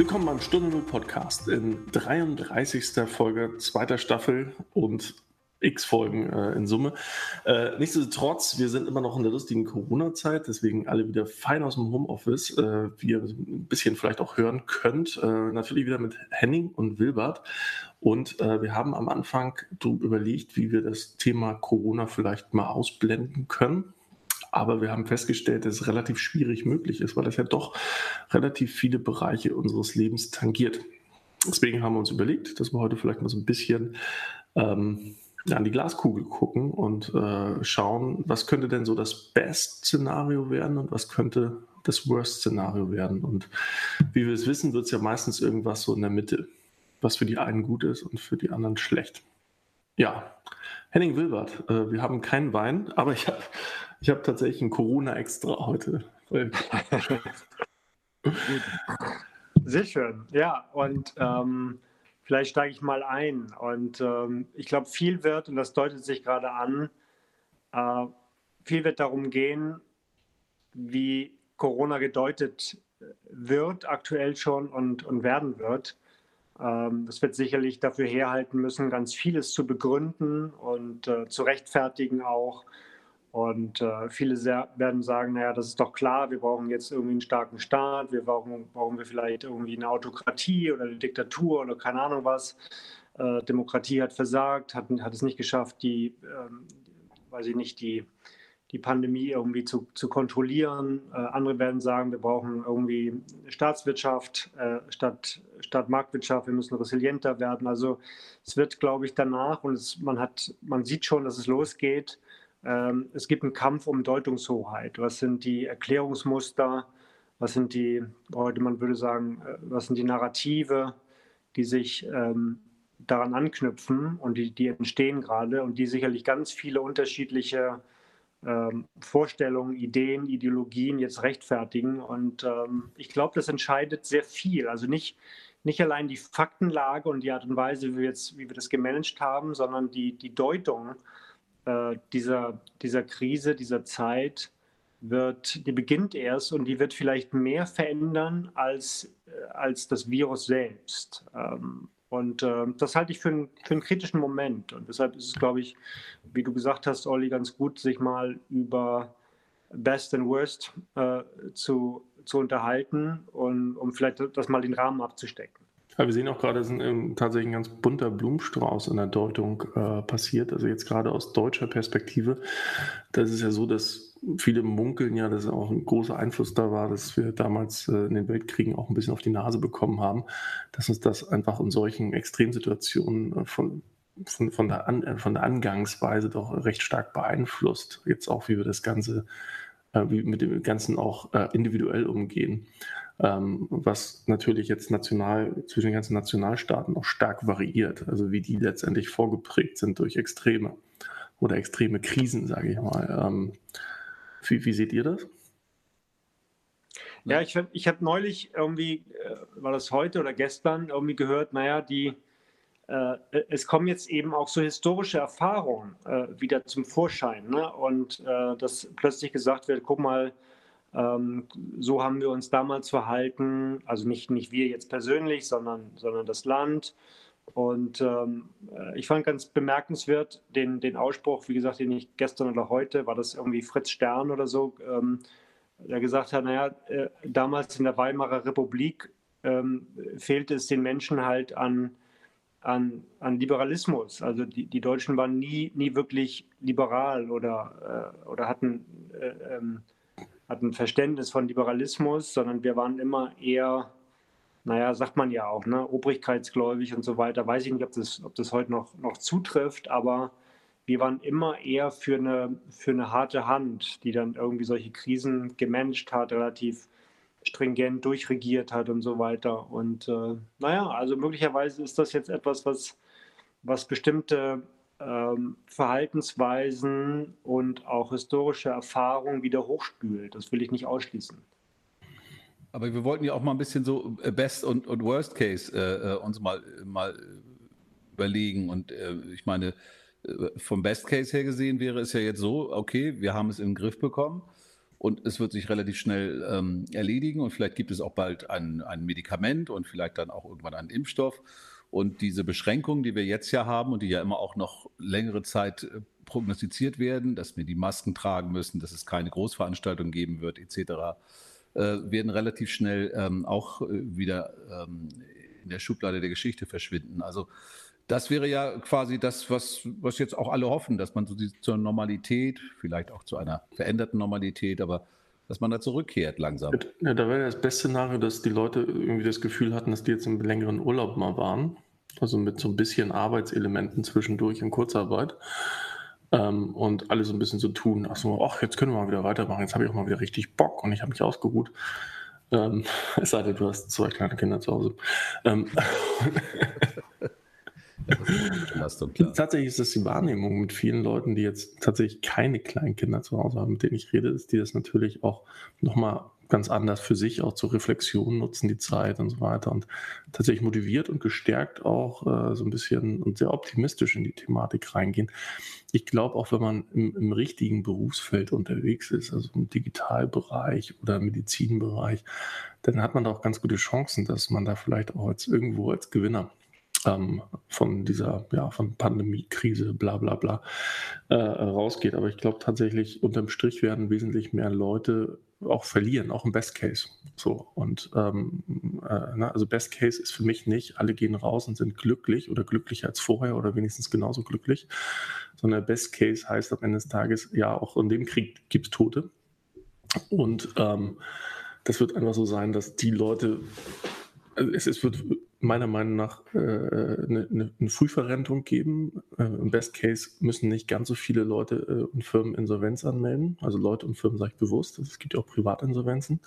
Willkommen beim Stunde Null Podcast in 33. Folge zweiter Staffel und x Folgen äh, in Summe. Äh, nichtsdestotrotz, wir sind immer noch in der lustigen Corona-Zeit, deswegen alle wieder fein aus dem Homeoffice, äh, wie ihr ein bisschen vielleicht auch hören könnt. Äh, natürlich wieder mit Henning und Wilbert. Und äh, wir haben am Anfang überlegt, wie wir das Thema Corona vielleicht mal ausblenden können. Aber wir haben festgestellt, dass es relativ schwierig möglich ist, weil das ja doch relativ viele Bereiche unseres Lebens tangiert. Deswegen haben wir uns überlegt, dass wir heute vielleicht mal so ein bisschen ähm, an die Glaskugel gucken und äh, schauen, was könnte denn so das Best-Szenario werden und was könnte das Worst-Szenario werden. Und wie wir es wissen, wird es ja meistens irgendwas so in der Mitte, was für die einen gut ist und für die anderen schlecht. Ja, Henning Wilbert, äh, wir haben keinen Wein, aber ich habe ich hab tatsächlich ein Corona-Extra heute. Sehr schön, ja. Und ähm, Vielleicht steige ich mal ein. Und ähm, ich glaube, viel wird, und das deutet sich gerade an, äh, viel wird darum gehen, wie Corona gedeutet wird, aktuell schon und, und werden wird. Ähm, das wird sicherlich dafür herhalten müssen, ganz vieles zu begründen und äh, zu rechtfertigen auch. Und äh, viele sehr, werden sagen, naja, das ist doch klar, wir brauchen jetzt irgendwie einen starken Staat, wir brauchen, brauchen wir vielleicht irgendwie eine Autokratie oder eine Diktatur oder keine Ahnung was. Äh, Demokratie hat versagt, hat, hat es nicht geschafft, die, ähm, weiß ich nicht, die, die Pandemie irgendwie zu, zu kontrollieren. Äh, andere werden sagen, wir brauchen irgendwie Staatswirtschaft äh, statt, statt Marktwirtschaft, wir müssen resilienter werden. Also es wird, glaube ich, danach und es, man, hat, man sieht schon, dass es losgeht ähm, es gibt einen Kampf um Deutungshoheit. Was sind die Erklärungsmuster? Was sind die, heute man würde sagen, äh, was sind die Narrative, die sich ähm, daran anknüpfen und die, die entstehen gerade und die sicherlich ganz viele unterschiedliche ähm, Vorstellungen, Ideen, Ideologien jetzt rechtfertigen. Und ähm, ich glaube, das entscheidet sehr viel. Also nicht, nicht allein die Faktenlage und die Art und Weise, wie wir, jetzt, wie wir das gemanagt haben, sondern die, die Deutung äh, dieser, dieser Krise, dieser Zeit wird, die beginnt erst und die wird vielleicht mehr verändern als, äh, als das Virus selbst. Ähm, und äh, das halte ich für, ein, für einen kritischen Moment. Und deshalb ist es, glaube ich, wie du gesagt hast, Olli, ganz gut, sich mal über Best and Worst äh, zu, zu unterhalten und um vielleicht das mal den Rahmen abzustecken. Ja, wir sehen auch gerade, ist ein, tatsächlich ein ganz bunter Blumenstrauß in der Deutung äh, passiert. Also jetzt gerade aus deutscher Perspektive. Das ist ja so, dass viele munkeln ja, dass auch ein großer Einfluss da war, dass wir damals äh, in den Weltkriegen auch ein bisschen auf die Nase bekommen haben, dass uns das einfach in solchen Extremsituationen äh, von von, von, der An, äh, von der Angangsweise doch recht stark beeinflusst. Jetzt auch, wie wir das Ganze, wie mit dem Ganzen auch individuell umgehen ähm, was natürlich jetzt national zwischen den ganzen Nationalstaaten auch stark variiert, also wie die letztendlich vorgeprägt sind durch Extreme oder extreme Krisen, sage ich mal. Wie, wie, seht ihr das? Ja, ich, ich habe neulich irgendwie, äh, war das heute oder gestern, irgendwie gehört, naja, die, äh, es kommen jetzt eben auch so historische Erfahrungen äh, wieder zum Vorschein. Ne? Und äh, dass plötzlich gesagt wird, guck mal, ähm, so haben wir uns damals verhalten, also nicht, nicht wir jetzt persönlich, sondern, sondern das Land. Und ähm, äh, ich fand ganz bemerkenswert den, den Ausspruch, wie gesagt, den ich gestern oder heute, war das irgendwie Fritz Stern oder so, ähm, der gesagt hat, naja, äh, damals in der Weimarer Republik ähm, fehlte es den Menschen halt an, an, an Liberalismus. Also die, die Deutschen waren nie, nie wirklich liberal oder, äh, oder hatten äh, ähm, hatten Verständnis von Liberalismus, sondern wir waren immer eher, naja, sagt man ja auch, ne, obrigkeitsgläubig und so weiter. Weiß ich nicht, ob das, ob das heute noch, noch zutrifft, aber wir waren immer eher für eine, für eine harte Hand, die dann irgendwie solche Krisen gemanagt hat, relativ stringent durchregiert hat und so weiter. Und äh, naja, also möglicherweise ist das jetzt etwas, was, was bestimmte ähm, Verhaltensweisen und auch historische Erfahrungen wieder hochspült. Das will ich nicht ausschließen. Aber wir wollten ja auch mal ein bisschen so äh, Best und, und Worst Case äh, äh, uns mal, mal überlegen. Und äh, ich meine, äh, vom Best Case her gesehen wäre es ja jetzt so, okay, wir haben es in den Griff bekommen und es wird sich relativ schnell ähm, erledigen und vielleicht gibt es auch bald ein, ein Medikament und vielleicht dann auch irgendwann einen Impfstoff. Und diese Beschränkungen, die wir jetzt ja haben und die ja immer auch noch längere Zeit äh, prognostiziert werden, dass wir die Masken tragen müssen, dass es keine Großveranstaltung geben wird, etc., äh, werden relativ schnell ähm, auch äh, wieder ähm, in der Schublade der Geschichte verschwinden. Also das wäre ja quasi das, was, was jetzt auch alle hoffen, dass man so die, zur Normalität, vielleicht auch zu einer veränderten Normalität, aber dass man da zurückkehrt langsam. Ja, da wäre das beste Szenario, dass die Leute irgendwie das Gefühl hatten, dass die jetzt im längeren Urlaub mal waren. Also mit so ein bisschen Arbeitselementen zwischendurch in Kurzarbeit. Ähm, und alle so ein bisschen so tun, ach so, ach, jetzt können wir mal wieder weitermachen, jetzt habe ich auch mal wieder richtig Bock und ich habe mich ausgeruht. Ähm, es sei denn, du hast zwei kleine Kinder zu Hause. Ähm, Tatsächlich ist das die Wahrnehmung mit vielen Leuten, die jetzt tatsächlich keine kleinen Kinder zu Hause haben, mit denen ich rede, ist die das natürlich auch nochmal ganz anders für sich auch zur Reflexion nutzen, die Zeit und so weiter und tatsächlich motiviert und gestärkt auch äh, so ein bisschen und sehr optimistisch in die Thematik reingehen. Ich glaube auch, wenn man im, im richtigen Berufsfeld unterwegs ist, also im Digitalbereich oder im Medizinbereich, dann hat man da auch ganz gute Chancen, dass man da vielleicht auch als irgendwo als Gewinner ähm, von dieser ja, von Pandemie-Krise, bla bla bla, äh, rausgeht. Aber ich glaube tatsächlich, unterm Strich werden wesentlich mehr Leute auch verlieren, auch im Best Case. So und ähm, äh, na, also Best Case ist für mich nicht, alle gehen raus und sind glücklich oder glücklicher als vorher oder wenigstens genauso glücklich, sondern Best Case heißt am Ende des Tages, ja, auch in dem Krieg gibt es Tote. Und ähm, das wird einfach so sein, dass die Leute, es, es wird meiner Meinung nach äh, eine, eine, Frühverrentung geben. Äh, Im Best Case müssen nicht ganz so viele Leute äh, und Firmen Insolvenz anmelden. Also Leute und Firmen sage ich bewusst. Es gibt ja auch Privatinsolvenzen.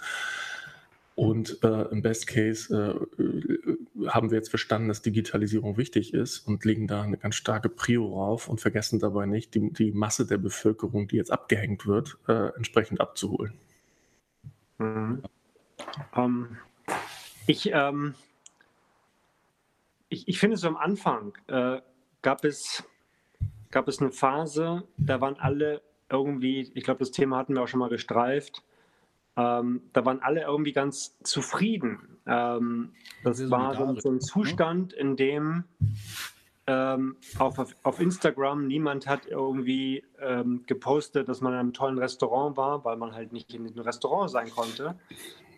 Und äh, im Best Case äh, haben wir jetzt verstanden, dass Digitalisierung wichtig ist und legen da eine ganz starke Prio rauf und vergessen dabei nicht, die, die Masse der Bevölkerung, die jetzt abgehängt wird, äh, entsprechend abzuholen. Mhm. Um, ähm, ich ähm ich, ich finde so am Anfang äh, gab, es, gab es eine Phase, da waren alle irgendwie, ich glaube, das Thema hatten wir auch schon mal gestreift, ähm, da waren alle irgendwie ganz zufrieden. Ähm, das war so, so, ein ne? Zustand, in dem ähm, auf, auf Instagram niemand hat irgendwie ähm, gepostet, dass man in einem tollen Restaurant war, weil man halt nicht in einem Restaurant sein konnte.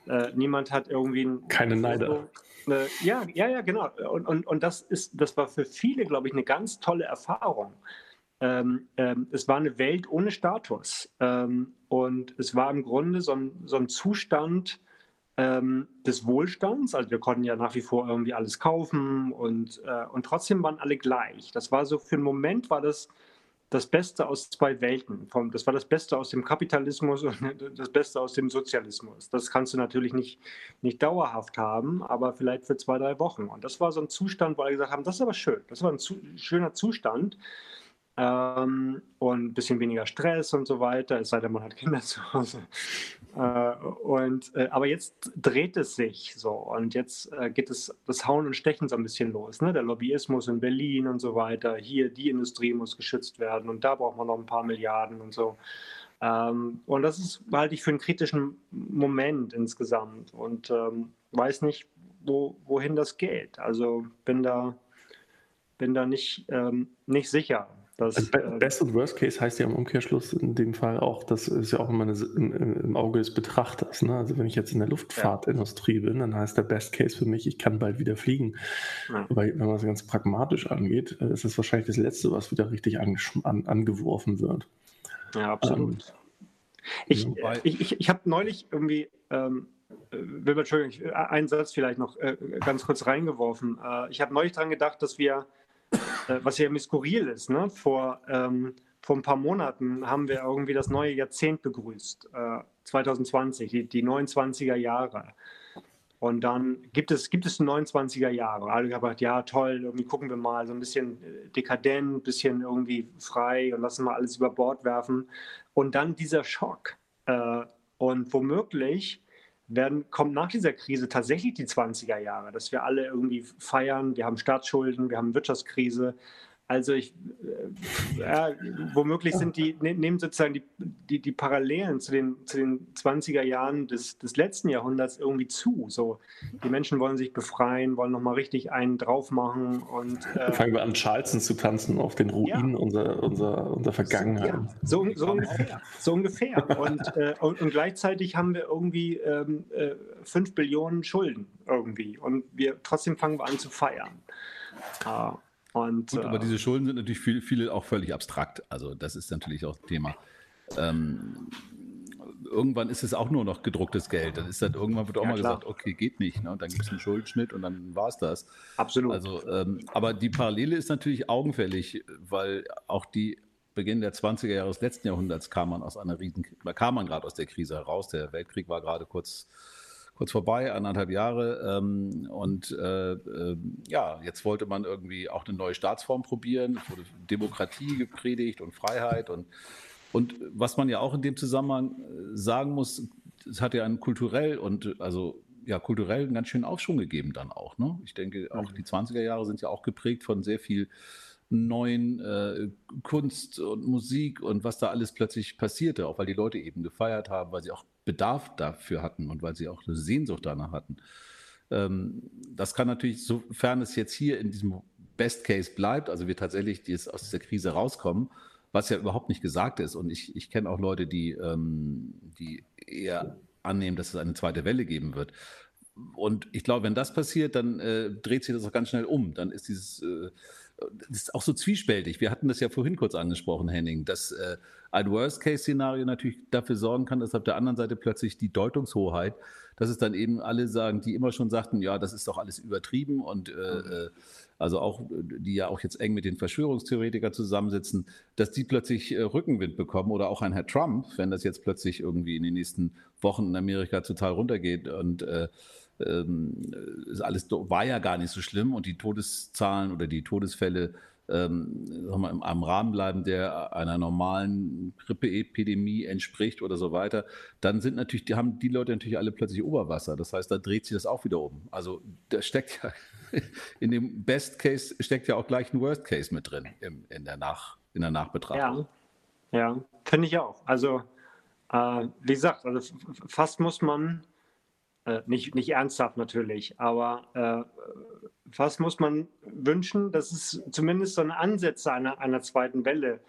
Äh, niemand hat irgendwie ein keine Neider. Äh, ja, ja, ja, genau. Und, und, und das ist, das war für viele, glaube ich, eine ganz tolle Erfahrung. Ähm, ähm, es war eine Welt ohne Status. Ähm, und es war im Grunde so ein, so ein Zustand ähm, des Wohlstands. Also wir konnten ja nach wie vor irgendwie alles kaufen und, äh, und trotzdem waren alle gleich. Das war so, für einen Moment war das das Beste aus zwei Welten. Das war das Beste aus dem Kapitalismus und das Beste aus dem Sozialismus. Das kannst du natürlich nicht, nicht dauerhaft haben, aber vielleicht für zwei, drei Wochen. Und das war so ein Zustand, wo alle gesagt haben, das ist aber schön. Das war ein zu, schöner Zustand ähm, und ein bisschen weniger Stress und so weiter, es sei denn, man hat Kinder zu Hause. Äh, und, äh, aber jetzt dreht es sich so und jetzt äh, geht es das Hauen und Stechen so ein bisschen los. Ne? Der Lobbyismus in Berlin und so weiter. Hier, die Industrie muss geschützt werden und da braucht man noch ein paar Milliarden und so. Ähm, und das ist, halte ich für einen kritischen Moment insgesamt und ähm, weiß nicht, wo, wohin das geht. Also bin da, bin da nicht, ähm, nicht sicher. Das, also äh, Best und Worst Case heißt ja im Umkehrschluss in dem Fall auch, das ist ja auch immer eine, im, im, Auge des Betrachters. Ne? Also wenn ich jetzt in der Luftfahrtindustrie bin, dann heißt der Best Case für mich, ich kann bald wieder fliegen. Ja. Aber wenn man es ganz pragmatisch angeht, äh, ist das wahrscheinlich das Letzte, was wieder richtig an, an, angeworfen wird. Ja, absolut. Ähm, ich ich, ich, ich habe neulich irgendwie ähm, äh, Wilbert, Entschuldigung, einen Satz vielleicht noch äh, ganz kurz reingeworfen. Äh, ich habe neulich daran gedacht, dass wir was ja skurril ist. Ne? Vor, ähm, vor ein paar Monaten haben wir irgendwie das neue Jahrzehnt begrüßt, äh, 2020, die, die 29er Jahre. Und dann gibt es, gibt es 29er Jahre. Alle haben gesagt, ja, toll, irgendwie gucken wir mal, so ein bisschen äh, dekadent, ein bisschen irgendwie frei und lassen mal alles über Bord werfen. Und dann dieser Schock. Äh, und womöglich werden, kommt nach dieser Krise tatsächlich die 20er Jahre, dass wir alle irgendwie feiern, wir haben Staatsschulden, wir haben Wirtschaftskrise Also ich, äh, ja, womöglich sind die, ne, nehmen sozusagen die, die, die Parallelen zu den, zu den 20er Jahren des, des letzten Jahrhunderts irgendwie zu. So, die Menschen wollen sich befreien, wollen nochmal richtig einen drauf machen und äh, fangen wir an, Charleston zu tanzen auf den Ruinen ja. unserer, unserer, unserer Vergangenheit. Ja, so, so, ungefähr. So ungefähr. Und, äh, und, und, gleichzeitig haben wir irgendwie ähm, äh, 5 Billionen Schulden irgendwie. Und wir trotzdem fangen wir an zu feiern. Uh, und, Gut, aber äh, diese Schulden sind natürlich viele, viele auch völlig abstrakt. Also das ist natürlich auch Thema. Ähm, irgendwann ist es auch nur noch gedrucktes Geld. Dann ist dann irgendwann wird auch ja, mal klar. gesagt, okay, geht nicht. Ne? Und dann gibt es einen Schuldenschnitt und dann war es das. Absolut. Also, ähm, aber die Parallele ist natürlich augenfällig, weil auch die Beginn der 20er Jahre des letzten Jahrhunderts kam man aus einer riesen, kam man gerade aus der Krise heraus. Der Weltkrieg war gerade kurz kurz vorbei, anderthalb Jahre. Ähm, und äh, äh, ja, jetzt wollte man irgendwie auch eine neue Staatsform probieren. Es wurde Demokratie gepredigt und Freiheit. Und, und was man ja auch in dem Zusammenhang äh, sagen muss, es hat ja einen kulturell und also ja, kulturell einen ganz schönen Aufschwung gegeben dann auch. Ne? Ich denke, auch mhm. die 20er Jahre sind ja auch geprägt von sehr viel neuen äh, Kunst und Musik und was da alles plötzlich passierte, auch weil die Leute eben gefeiert haben, weil sie auch Bedarf dafür hatten und weil sie auch eine Sehnsucht danach hatten. Ähm, das kann natürlich, sofern es jetzt hier in diesem Best Case bleibt, also wir tatsächlich aus dieser Krise rauskommen, was ja überhaupt nicht gesagt ist. Und ich, ich kenne auch Leute, die, ähm, die eher annehmen, dass es eine zweite Welle geben wird. Und ich glaube, wenn das passiert, dann äh, dreht sich das auch ganz schnell um. Dann ist dieses äh, das ist auch so zwiespältig. Wir hatten das ja vorhin kurz angesprochen, Henning, dass äh, ein Worst-Case-Szenario natürlich dafür sorgen kann, dass auf der anderen Seite plötzlich die Deutungshoheit, dass es dann eben alle sagen, die immer schon sagten, ja, das ist doch alles übertrieben und äh, mhm. äh also auch, die ja auch jetzt eng mit den Verschwörungstheoretikern zusammensitzen, dass die plötzlich äh, Rückenwind bekommen oder auch ein Herr Trump, wenn das jetzt plötzlich irgendwie in den nächsten Wochen in Amerika total runtergeht und äh, ähm, alles war ja gar nicht so schlimm und die Todeszahlen oder die Todesfälle ähm, sagen wir, am Rahmen bleiben, der einer normalen Grippeepidemie entspricht oder so weiter, dann sind natürlich, die haben die Leute natürlich alle plötzlich Oberwasser. Das heißt, da dreht sich das auch wieder um. Also da steckt ja in dem Best Case steckt ja auch gleich ein Worst Case mit drin im, in, der Nach, in der Nachbetrachtung. Ja, ja finde ich auch. Also äh, wie gesagt, also fast muss man äh, nicht, nicht ernsthaft natürlich, aber äh, fast muss man wünschen, dass es zumindest so eine Ansätze einer, einer zweiten Welle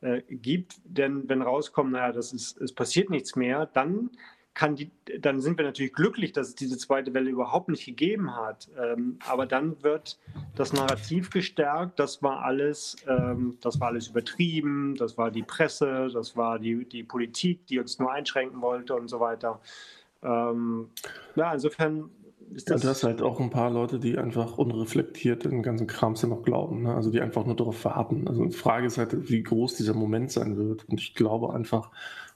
äh, gibt. Denn wenn rauskommt, naja, das ist, es passiert nichts mehr, dann kann die, dann sind wir natürlich glücklich, dass es diese zweite Welle überhaupt nicht gegeben hat. Ähm, aber dann wird das Narrativ gestärkt, das war alles, ähm, das war alles übertrieben, das war die Presse, das war die, die Politik, die uns nur einschränken wollte und so weiter. Ähm, ja, insofern ist das. Ja, du hast halt auch ein paar Leute, die einfach unreflektiert den ganzen Krams noch glauben. Ne? Also die einfach nur darauf warten. Also die Frage ist halt, wie groß dieser Moment sein wird. Und ich glaube einfach,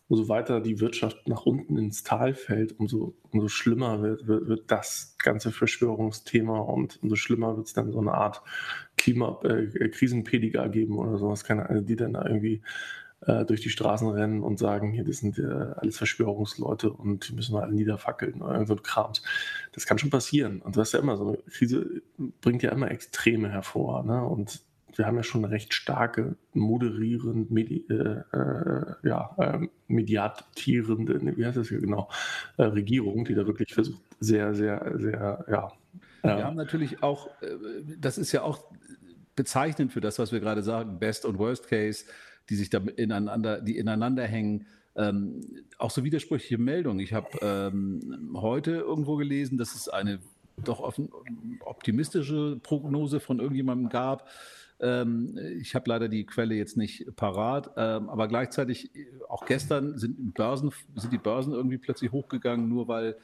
umso weiter die Wirtschaft nach unten ins Tal fällt, umso, umso schlimmer wird, wird, wird das ganze Verschwörungsthema und umso schlimmer wird es dann so eine Art Klima, äh, Krisenpediger geben oder sowas, keine Ahnung, die dann da irgendwie äh, durch die Straßen rennen und sagen, hier, das sind äh, alles Verschwörungsleute und die müssen wir alle niederfackeln oder so Krams. Das kann schon passieren. Und du hast ja immer so eine Krise, bringt ja immer Extreme hervor. Ne? Und wir haben ja schon eine recht starke, moderierend, medi äh, äh, ja, äh, mediatierende, wie heißt das hier genau, äh, Regierung, die da wirklich versucht, sehr, sehr, sehr, ja. Wir haben natürlich auch, äh, das ist ja auch bezeichnend für das, was wir gerade sagen, Best und Worst Case die sich da ineinander, die ineinander hängen. Ähm, auch so widersprüchliche Meldungen. Ich habe ähm, heute irgendwo gelesen, dass es eine doch optimistische Prognose von irgendjemandem gab. Ähm, ich habe leider die Quelle jetzt nicht parat, ähm, aber gleichzeitig auch gestern sind, Börsen, sind die Börsen irgendwie plötzlich hochgegangen, nur weil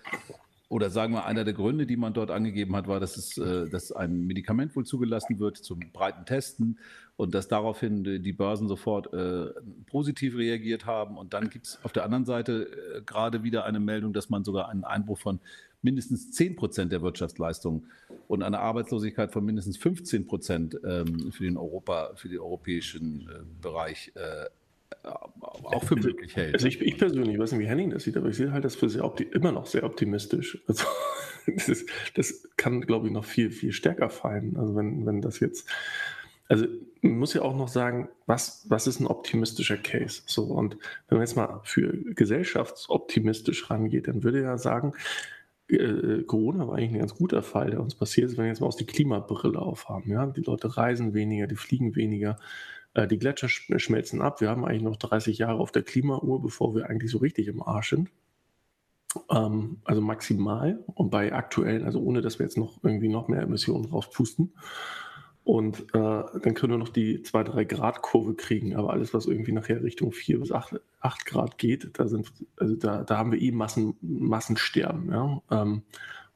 oder sagen wir, einer der Gründe, die man dort angegeben hat, war, dass, es, äh, dass ein Medikament wohl zugelassen wird zum breiten Testen und dass daraufhin die Börsen sofort äh, positiv reagiert haben. Und dann gibt es auf der anderen Seite äh, gerade wieder eine Meldung, dass man sogar einen Einbruch von mindestens 10 Prozent der Wirtschaftsleistung und eine Arbeitslosigkeit von mindestens 15 Prozent ähm, für den Europa, für den europäischen äh, Bereich äh, auch für möglich hält. Also ich, ich, persönlich weiß nicht, wie Henning das sieht, aber ich sehe halt das für sehr immer noch sehr optimistisch. Also das, ist, das kann, glaube ich, noch viel, viel stärker fallen. Also wenn, wenn das jetzt also man muss ja auch noch sagen, was, was ist ein optimistischer Case? So, und wenn man jetzt mal für gesellschaftsoptimistisch rangeht, dann würde er ja sagen, äh, Corona war eigentlich ein ganz guter Fall, der uns passiert ist, wenn wir jetzt mal aus die Klimabrille aufhaben. Ja? Die Leute reisen weniger, die fliegen weniger, die Gletscher schmelzen ab. Wir haben eigentlich noch 30 Jahre auf der Klimauhr, bevor wir eigentlich so richtig im Arsch sind. Ähm, also maximal und bei aktuellen, also ohne dass wir jetzt noch irgendwie noch mehr Emissionen rauspusten. Und äh, dann können wir noch die 2-3 Grad Kurve kriegen. Aber alles, was irgendwie nachher Richtung 4 bis 8, 8 Grad geht, da, sind, also da, da haben wir eh Massen, Massensterben. Ja? Ähm,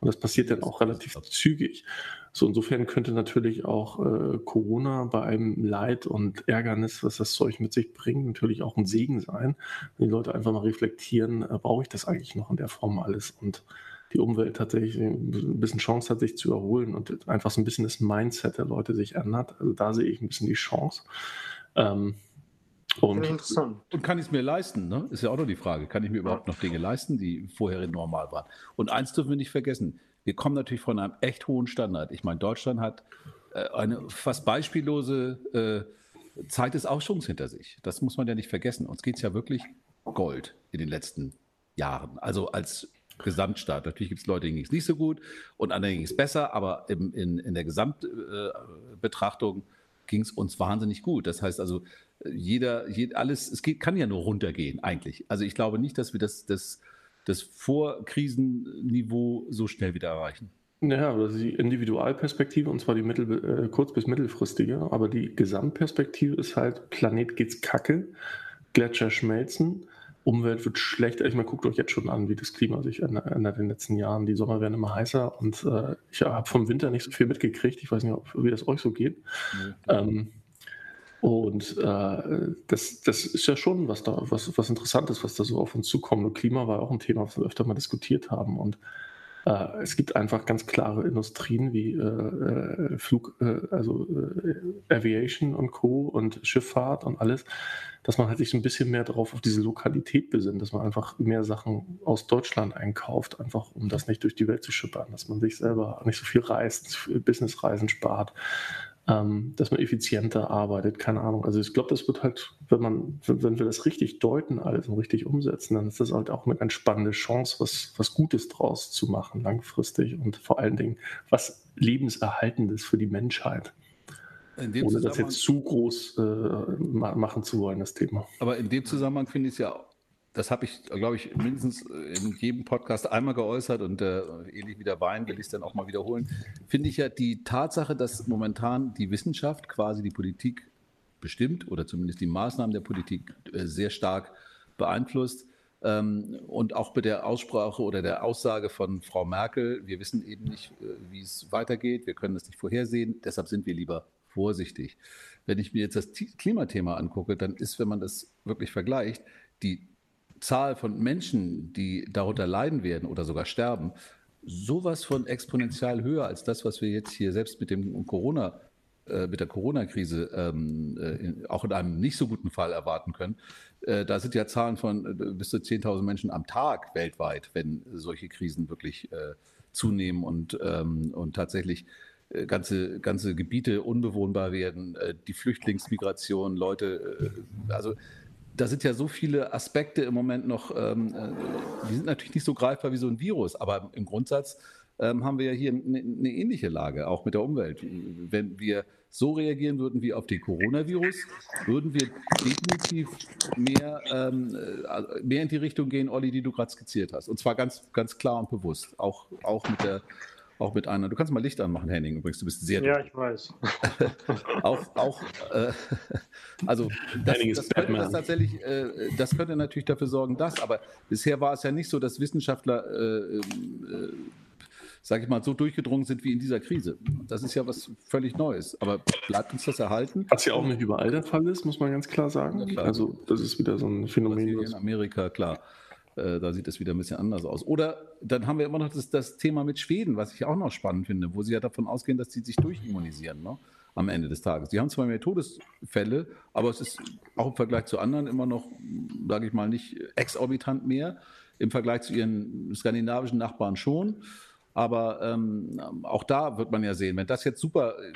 und das passiert dann auch relativ zügig. So insofern könnte natürlich auch äh, Corona bei einem Leid und Ärgernis, was das Zeug mit sich bringt, natürlich auch ein Segen sein. Wenn die Leute einfach mal reflektieren, äh, brauche ich das eigentlich noch in der Form alles? Und die Umwelt tatsächlich ein bisschen Chance hat, sich zu erholen und einfach so ein bisschen das Mindset der Leute sich ändert. Also da sehe ich ein bisschen die Chance. Ähm, und, interessant. Und kann ich es mir leisten? Ne? Ist ja auch noch die Frage. Kann ich mir überhaupt noch Dinge leisten, die vorher normal waren? Und eins dürfen wir nicht vergessen. Wir kommen natürlich von einem echt hohen Standard. Ich meine, Deutschland hat äh, eine fast beispiellose äh, Zeit des Aufschwungs hinter sich. Das muss man ja nicht vergessen. Uns geht es ja wirklich Gold in den letzten Jahren. Also als Gesamtstaat. Natürlich gibt es Leute, denen ging es nicht so gut und anderen ging es besser, aber im, in, in der Gesamtbetrachtung äh, ging es uns wahnsinnig gut. Das heißt also, jeder, jeder alles, es geht, kann ja nur runtergehen eigentlich. Also ich glaube nicht, dass wir das, das, das Vorkrisenniveau so schnell wieder erreichen. Ja, das ist die Individualperspektive und zwar die mittel, äh, kurz- bis mittelfristige. Aber die Gesamtperspektive ist halt, Planet geht's kacke, Gletscher schmelzen, Umwelt wird schlechter. Ich meine, guckt euch jetzt schon an, wie das Klima sich ändert in den letzten Jahren. Die Sommer werden immer heißer und äh, ich habe vom Winter nicht so viel mitgekriegt. Ich weiß nicht, ob, wie das euch so geht. Ähm, und äh, das, das ist ja schon was da, was, was Interessantes, was da so auf uns zukommt. Und Klima war auch ein Thema, was wir öfter mal diskutiert haben. Und äh, es gibt einfach ganz klare Industrien wie äh, äh Flug, äh, also äh, Aviation und Co. und Schifffahrt und alles, dass man halt sich ein bisschen mehr darauf auf diese Lokalität besinnt, dass man einfach mehr Sachen aus Deutschland einkauft, einfach um das nicht durch die Welt zu schippern, dass man sich selber nicht so viel reist, Businessreisen spart, ähm, dass man effizienter arbeitet, keine Ahnung. Also ich glaube, das wird halt, wenn man, wenn wir das richtig deuten alles und richtig umsetzen, dann ist das halt auch eine ganz spannende Chance, was, was Gutes draus zu machen, langfristig und vor allen Dingen was Lebenserhaltendes für die Menschheit. Ohne das jetzt zu groß äh, machen zu wollen, das Thema. Aber in dem Zusammenhang finde ich es ja das habe ich, glaube ich, mindestens in jedem Podcast einmal geäußert und äh, ähnlich wie der Wein will ich es dann auch mal wiederholen, finde ich ja die Tatsache, dass momentan die Wissenschaft quasi die Politik bestimmt oder zumindest die Maßnahmen der Politik äh, sehr stark beeinflusst. Ähm, und auch bei der Aussprache oder der Aussage von Frau Merkel, wir wissen eben nicht, äh, wie es weitergeht, wir können es nicht vorhersehen, deshalb sind wir lieber vorsichtig. Wenn ich mir jetzt das Klimathema angucke, dann ist, wenn man das wirklich vergleicht, die Zahl von Menschen, die darunter leiden werden oder sogar sterben, sowas von exponentiell höher als das, was wir jetzt hier selbst mit dem Corona äh, mit der Corona-Krise ähm, äh, auch in einem nicht so guten Fall erwarten können. Äh, da sind ja Zahlen von äh, bis zu 10.000 Menschen am Tag weltweit, wenn solche Krisen wirklich äh, zunehmen und, ähm, und tatsächlich äh, ganze, ganze Gebiete unbewohnbar werden, die Flüchtlingsmigration, Leute, also da sind ja so viele Aspekte im Moment noch, ähm, äh, die sind natürlich nicht so greifbar wie so ein Virus, aber im Grundsatz ähm, haben wir ja hier eine, eine, ähnliche Lage, auch mit der Umwelt. Wenn wir so reagieren würden wie auf den Coronavirus, würden wir definitiv mehr, ähm, äh, mehr in die Richtung gehen, Olli, die du gerade skizziert hast. Und zwar ganz, ganz klar und bewusst, auch, auch mit der auch mit einer. Du kannst mal Licht anmachen, Henning, übrigens. Du bist sehr. Ja, ich weiß. auch, auch, äh, also, das, das, könnte das tatsächlich, äh, das könnte natürlich dafür sorgen, dass, aber bisher war es ja nicht so, dass Wissenschaftler, äh, äh, sage ich mal, so durchgedrungen sind wie in dieser Krise. Das ist ja was völlig Neues. Aber bleibt uns das erhalten? Was ja auch nicht überall der Fall ist, muss man ganz klar sagen. Klar. Also, das ist wieder so ein Phänomen. In Amerika, klar. Äh, da sieht es wieder ein bisschen anders aus. Oder dann haben wir immer noch das, das, Thema mit Schweden, was ich auch noch spannend finde, wo sie ja davon ausgehen, dass sie sich durchimmunisieren ne, am Ende des Tages. Sie haben zwar mehr Todesfälle, aber es ist auch im Vergleich zu anderen immer noch, sage ich mal, nicht exorbitant mehr. Im Vergleich zu ihren skandinavischen Nachbarn schon. Aber ähm, auch da wird man ja sehen, wenn das jetzt super äh,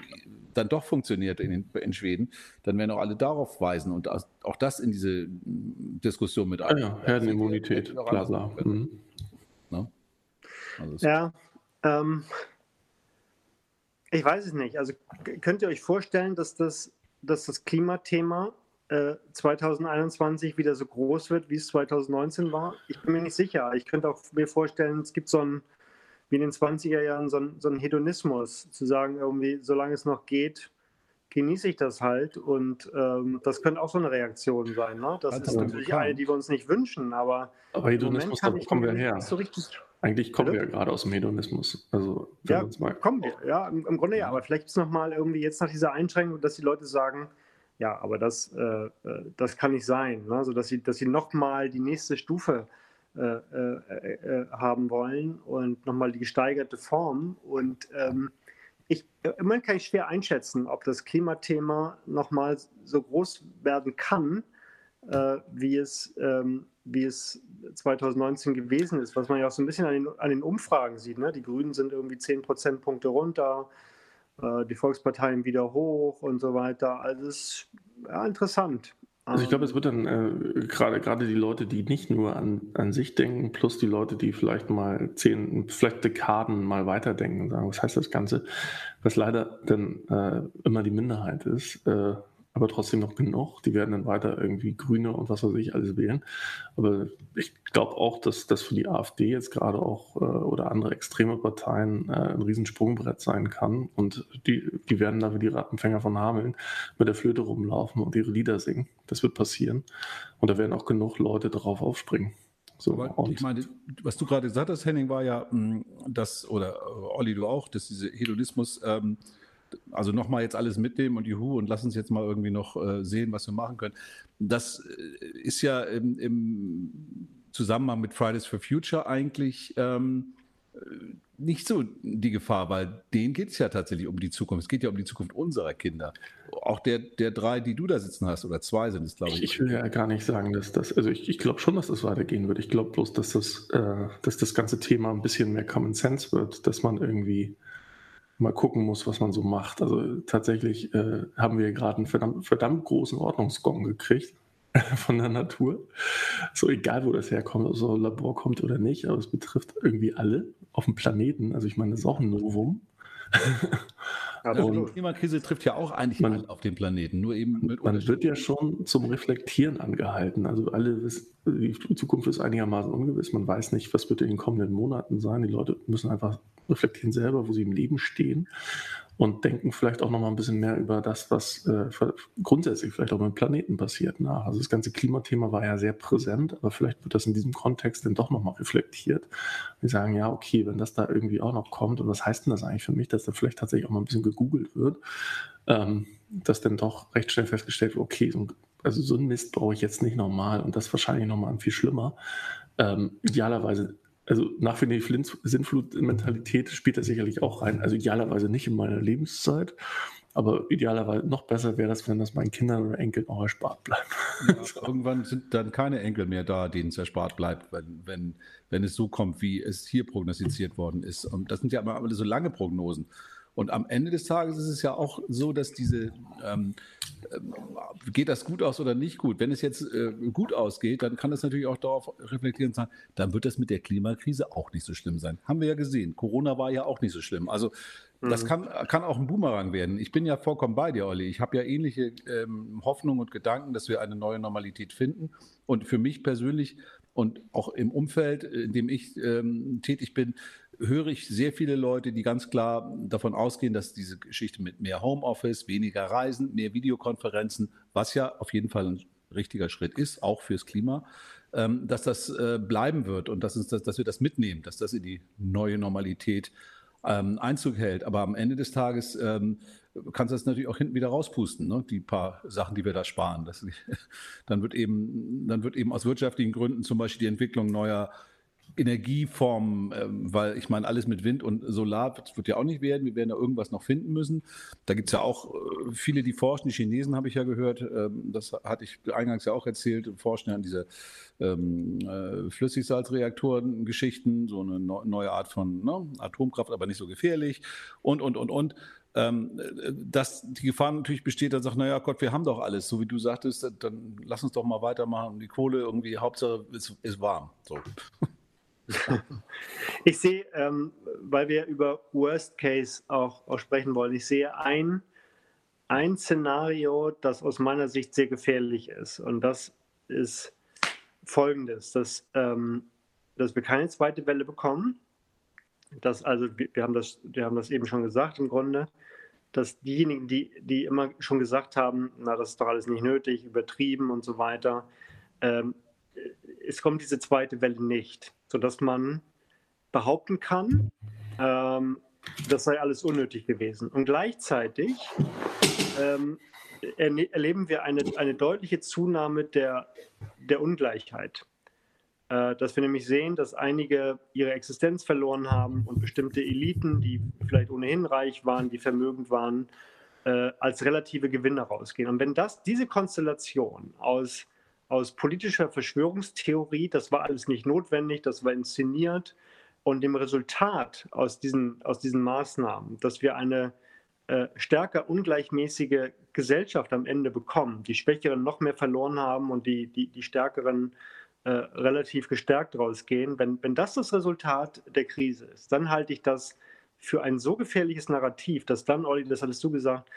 dann doch funktioniert in, in Schweden, dann werden auch alle darauf weisen und auch das in diese Diskussion mit ein. Ja, ja, Herdenimmunität, bla bla. Mhm. Ne? Also ja, ähm, ich weiß es nicht. Also könnt ihr euch vorstellen, dass das, dass das Klimathema 2021 äh, wieder so groß wird, wie es 2019 war? Ich bin mir nicht sicher. Ich könnte auch mir vorstellen, es gibt so ein, wie in den 20er Jahren, so ein, so ein Hedonismus, zu sagen, irgendwie, solange es noch geht, genieße ich das halt. Und ähm, das könnte auch so eine Reaktion sein. Ne? Das also ist natürlich klar. eine, die wir uns nicht wünschen, aber. Aber Hedonismus, da kommen wir her. So richtig eigentlich kommen Bitte? wir ja gerade aus dem Hedonismus. Also, ja, kommen wir, ja, im, im Grunde ja. Aber vielleicht ist es nochmal irgendwie jetzt nach dieser Einschränkung, dass die Leute sagen, ja, aber das, äh, äh, das kann nicht sein. Ne? Also, dass sie, dass sie nochmal die nächste Stufe äh haben wollen und nochmal die gesteigerte Form. Und ähm, ich, immerhin kann ich schwer einschätzen, ob das Klimathema nochmal so groß werden kann, äh, wie, es, ähm, wie es 2019 gewesen ist, was man ja auch so ein bisschen an den, an den Umfragen sieht. Ne? Die Grünen sind irgendwie 10 Prozentpunkte runter, äh, die Volksparteien wieder hoch und so weiter. Also es ist ja, interessant. Also ich glaube, es wird dann äh, gerade gerade die Leute, die nicht nur an, an sich denken, plus die Leute, die vielleicht mal zehn, vielleicht Dekaden mal weiterdenken und sagen, was heißt das Ganze, was leider dann äh, immer die Minderheit ist, äh, aber trotzdem noch genug. Die werden dann weiter irgendwie Grüne und was weiß ich alles wählen. Aber ich glaube auch, dass das für die AfD jetzt gerade auch äh, oder andere extreme Parteien äh, ein Riesensprungbrett sein kann. Und die, die werden da wie die Rattenfänger von Hameln mit der Flöte rumlaufen und ihre Lieder singen. Das wird passieren. Und da werden auch genug Leute darauf aufspringen. So, ich meine, was du gerade gesagt hast, Henning, war ja, mm, dass, oder äh, Olli, du auch, dass diese Hedonismus ähm, also nochmal jetzt alles mitnehmen und juhu und lass uns jetzt mal irgendwie noch äh, sehen, was wir machen können. Das äh, ist ja im, im, Zusammenhang mit Fridays for Future eigentlich ähm, äh, nicht so die Gefahr, weil denen geht es ja tatsächlich um die Zukunft. Es geht ja um die Zukunft unserer Kinder. Auch der, der drei, die du da sitzen hast, oder zwei sind es, glaube ich. Ich will ja gar nicht sagen, dass das, also ich, ich glaube schon, dass das weitergehen wird. Ich glaube bloß, dass das, äh, dass das ganze Thema ein bisschen mehr Common Sense wird, dass man irgendwie mal gucken muss, was man so macht. Also tatsächlich äh, haben wir gerade einen verdammt, verdammt großen Ordnungsgong gekriegt von der Natur. So egal, wo das herkommt, ob es aus Labor kommt oder nicht, aber es betrifft irgendwie alle auf dem Planeten. Also ich meine, das ist auch ein Novum. Also die Klimakrise trifft ja auch eigentlich man, auf den Planeten, nur eben mit Man wird ja schon zum Reflektieren angehalten. Also alle wissen, die Zukunft ist einigermaßen ungewiss. Man weiß nicht, was wird in den kommenden Monaten sein. Die Leute müssen einfach reflektieren selber, wo sie im Leben stehen und denken vielleicht auch noch mal ein bisschen mehr über das, was äh, grundsätzlich vielleicht auch mit dem Planeten passiert nach. Also das ganze Klimathema war ja sehr präsent, aber vielleicht wird das in diesem Kontext dann doch noch mal reflektiert. Wir sagen, ja, okay, wenn das da irgendwie auch noch kommt und was heißt denn das eigentlich für mich, dass da vielleicht tatsächlich auch mal ein bisschen gegoogelt wird, ähm, dass dann doch recht schnell festgestellt wird, okay, so ein, also so ein Mist brauche ich jetzt nicht normal und das wahrscheinlich noch mal viel schlimmer. Ähm, idealerweise also nach wie die Sinnflut-Mentalität spielt das sicherlich auch rein. Also idealerweise nicht in meiner Lebenszeit, aber idealerweise noch besser wäre das, wenn das meinen Kindern oder Enkeln auch erspart bleibt. Ja, so. Irgendwann sind dann keine Enkel mehr da, denen es erspart bleibt, wenn, wenn, wenn es so kommt, wie es hier prognostiziert worden ist. Und das sind ja immer so lange Prognosen. Und am Ende des Tages ist es ja auch so, dass diese, ähm, äh, geht das gut aus oder nicht gut? Wenn es jetzt äh, gut ausgeht, dann kann das natürlich auch darauf reflektieren und sagen, dann wird das mit der Klimakrise auch nicht so schlimm sein. Haben wir ja gesehen. Corona war ja auch nicht so schlimm. Also das mhm. kann, kann auch ein Boomerang werden. Ich bin ja vollkommen bei dir, Olli. Ich habe ja ähnliche ähm, Hoffnungen und Gedanken, dass wir eine neue Normalität finden. Und für mich persönlich und auch im Umfeld, in dem ich ähm, tätig bin, höre ich sehr viele Leute, die ganz klar davon ausgehen, dass diese Geschichte mit mehr Homeoffice, weniger Reisen, mehr Videokonferenzen, was ja auf jeden Fall ein richtiger Schritt ist, auch fürs Klima, ähm, dass das äh, bleiben wird und dass, uns das, dass wir das mitnehmen, dass das in die neue Normalität ähm, Einzug hält. Aber am Ende des Tages ähm, kannst du das natürlich auch hinten wieder rauspusten, ne? die paar Sachen, die wir da sparen. Das, dann, wird eben, dann wird eben aus wirtschaftlichen Gründen zum Beispiel die Entwicklung neuer Energieformen, ähm, weil ich meine, alles mit Wind und Solar wird, wird, ja auch nicht werden. Wir werden da irgendwas noch finden müssen. Da gibt es ja auch äh, viele, die forschen. Die Chinesen habe ich ja gehört, ähm, das hatte ich eingangs ja auch erzählt, forschen ja an diese ähm, äh, Flüssigsalzreaktoren-Geschichten, so eine neue Art von ne, Atomkraft, aber nicht so gefährlich und, und, und, und. Ähm, dass die Gefahr natürlich besteht, dann sagt, naja Gott, wir haben doch alles, so wie du sagtest, dann lass uns doch mal weitermachen. Die Kohle irgendwie, Hauptsache ist, ist warm. So. Ich sehe, ähm, weil wir über Worst Case auch, auch sprechen wollen, ich sehe ein, ein Szenario, das aus meiner Sicht sehr gefährlich ist. Und das ist folgendes, dass, ähm, dass wir keine zweite Welle bekommen. Dass, also wir, haben das, wir haben das eben schon gesagt im Grunde, dass diejenigen, die, die immer schon gesagt haben, na, das ist doch alles nicht nötig, übertrieben und so weiter, ähm, es kommt diese zweite Welle nicht, sodass man behaupten kann, ähm, das sei alles unnötig gewesen. Und gleichzeitig ähm, erleben wir eine, eine deutliche Zunahme der, der Ungleichheit. Äh, dass wir nämlich sehen, dass einige ihre Existenz verloren haben und bestimmte Eliten, die vielleicht ohnehin reich waren, die vermögend waren, äh, als relative Gewinner rausgehen. Und wenn das, diese Konstellation aus aus politischer Verschwörungstheorie, das war alles nicht notwendig, das war inszeniert. Und dem Resultat aus diesen, aus diesen Maßnahmen, dass wir eine äh, stärker ungleichmäßige Gesellschaft am Ende bekommen, die Schwächeren noch mehr verloren haben und die, die, die Stärkeren äh, relativ gestärkt rausgehen, wenn, wenn das das Resultat der Krise ist, dann halte ich das für ein so gefährliches Narrativ, dass dann, Olli, das hattest du gesagt,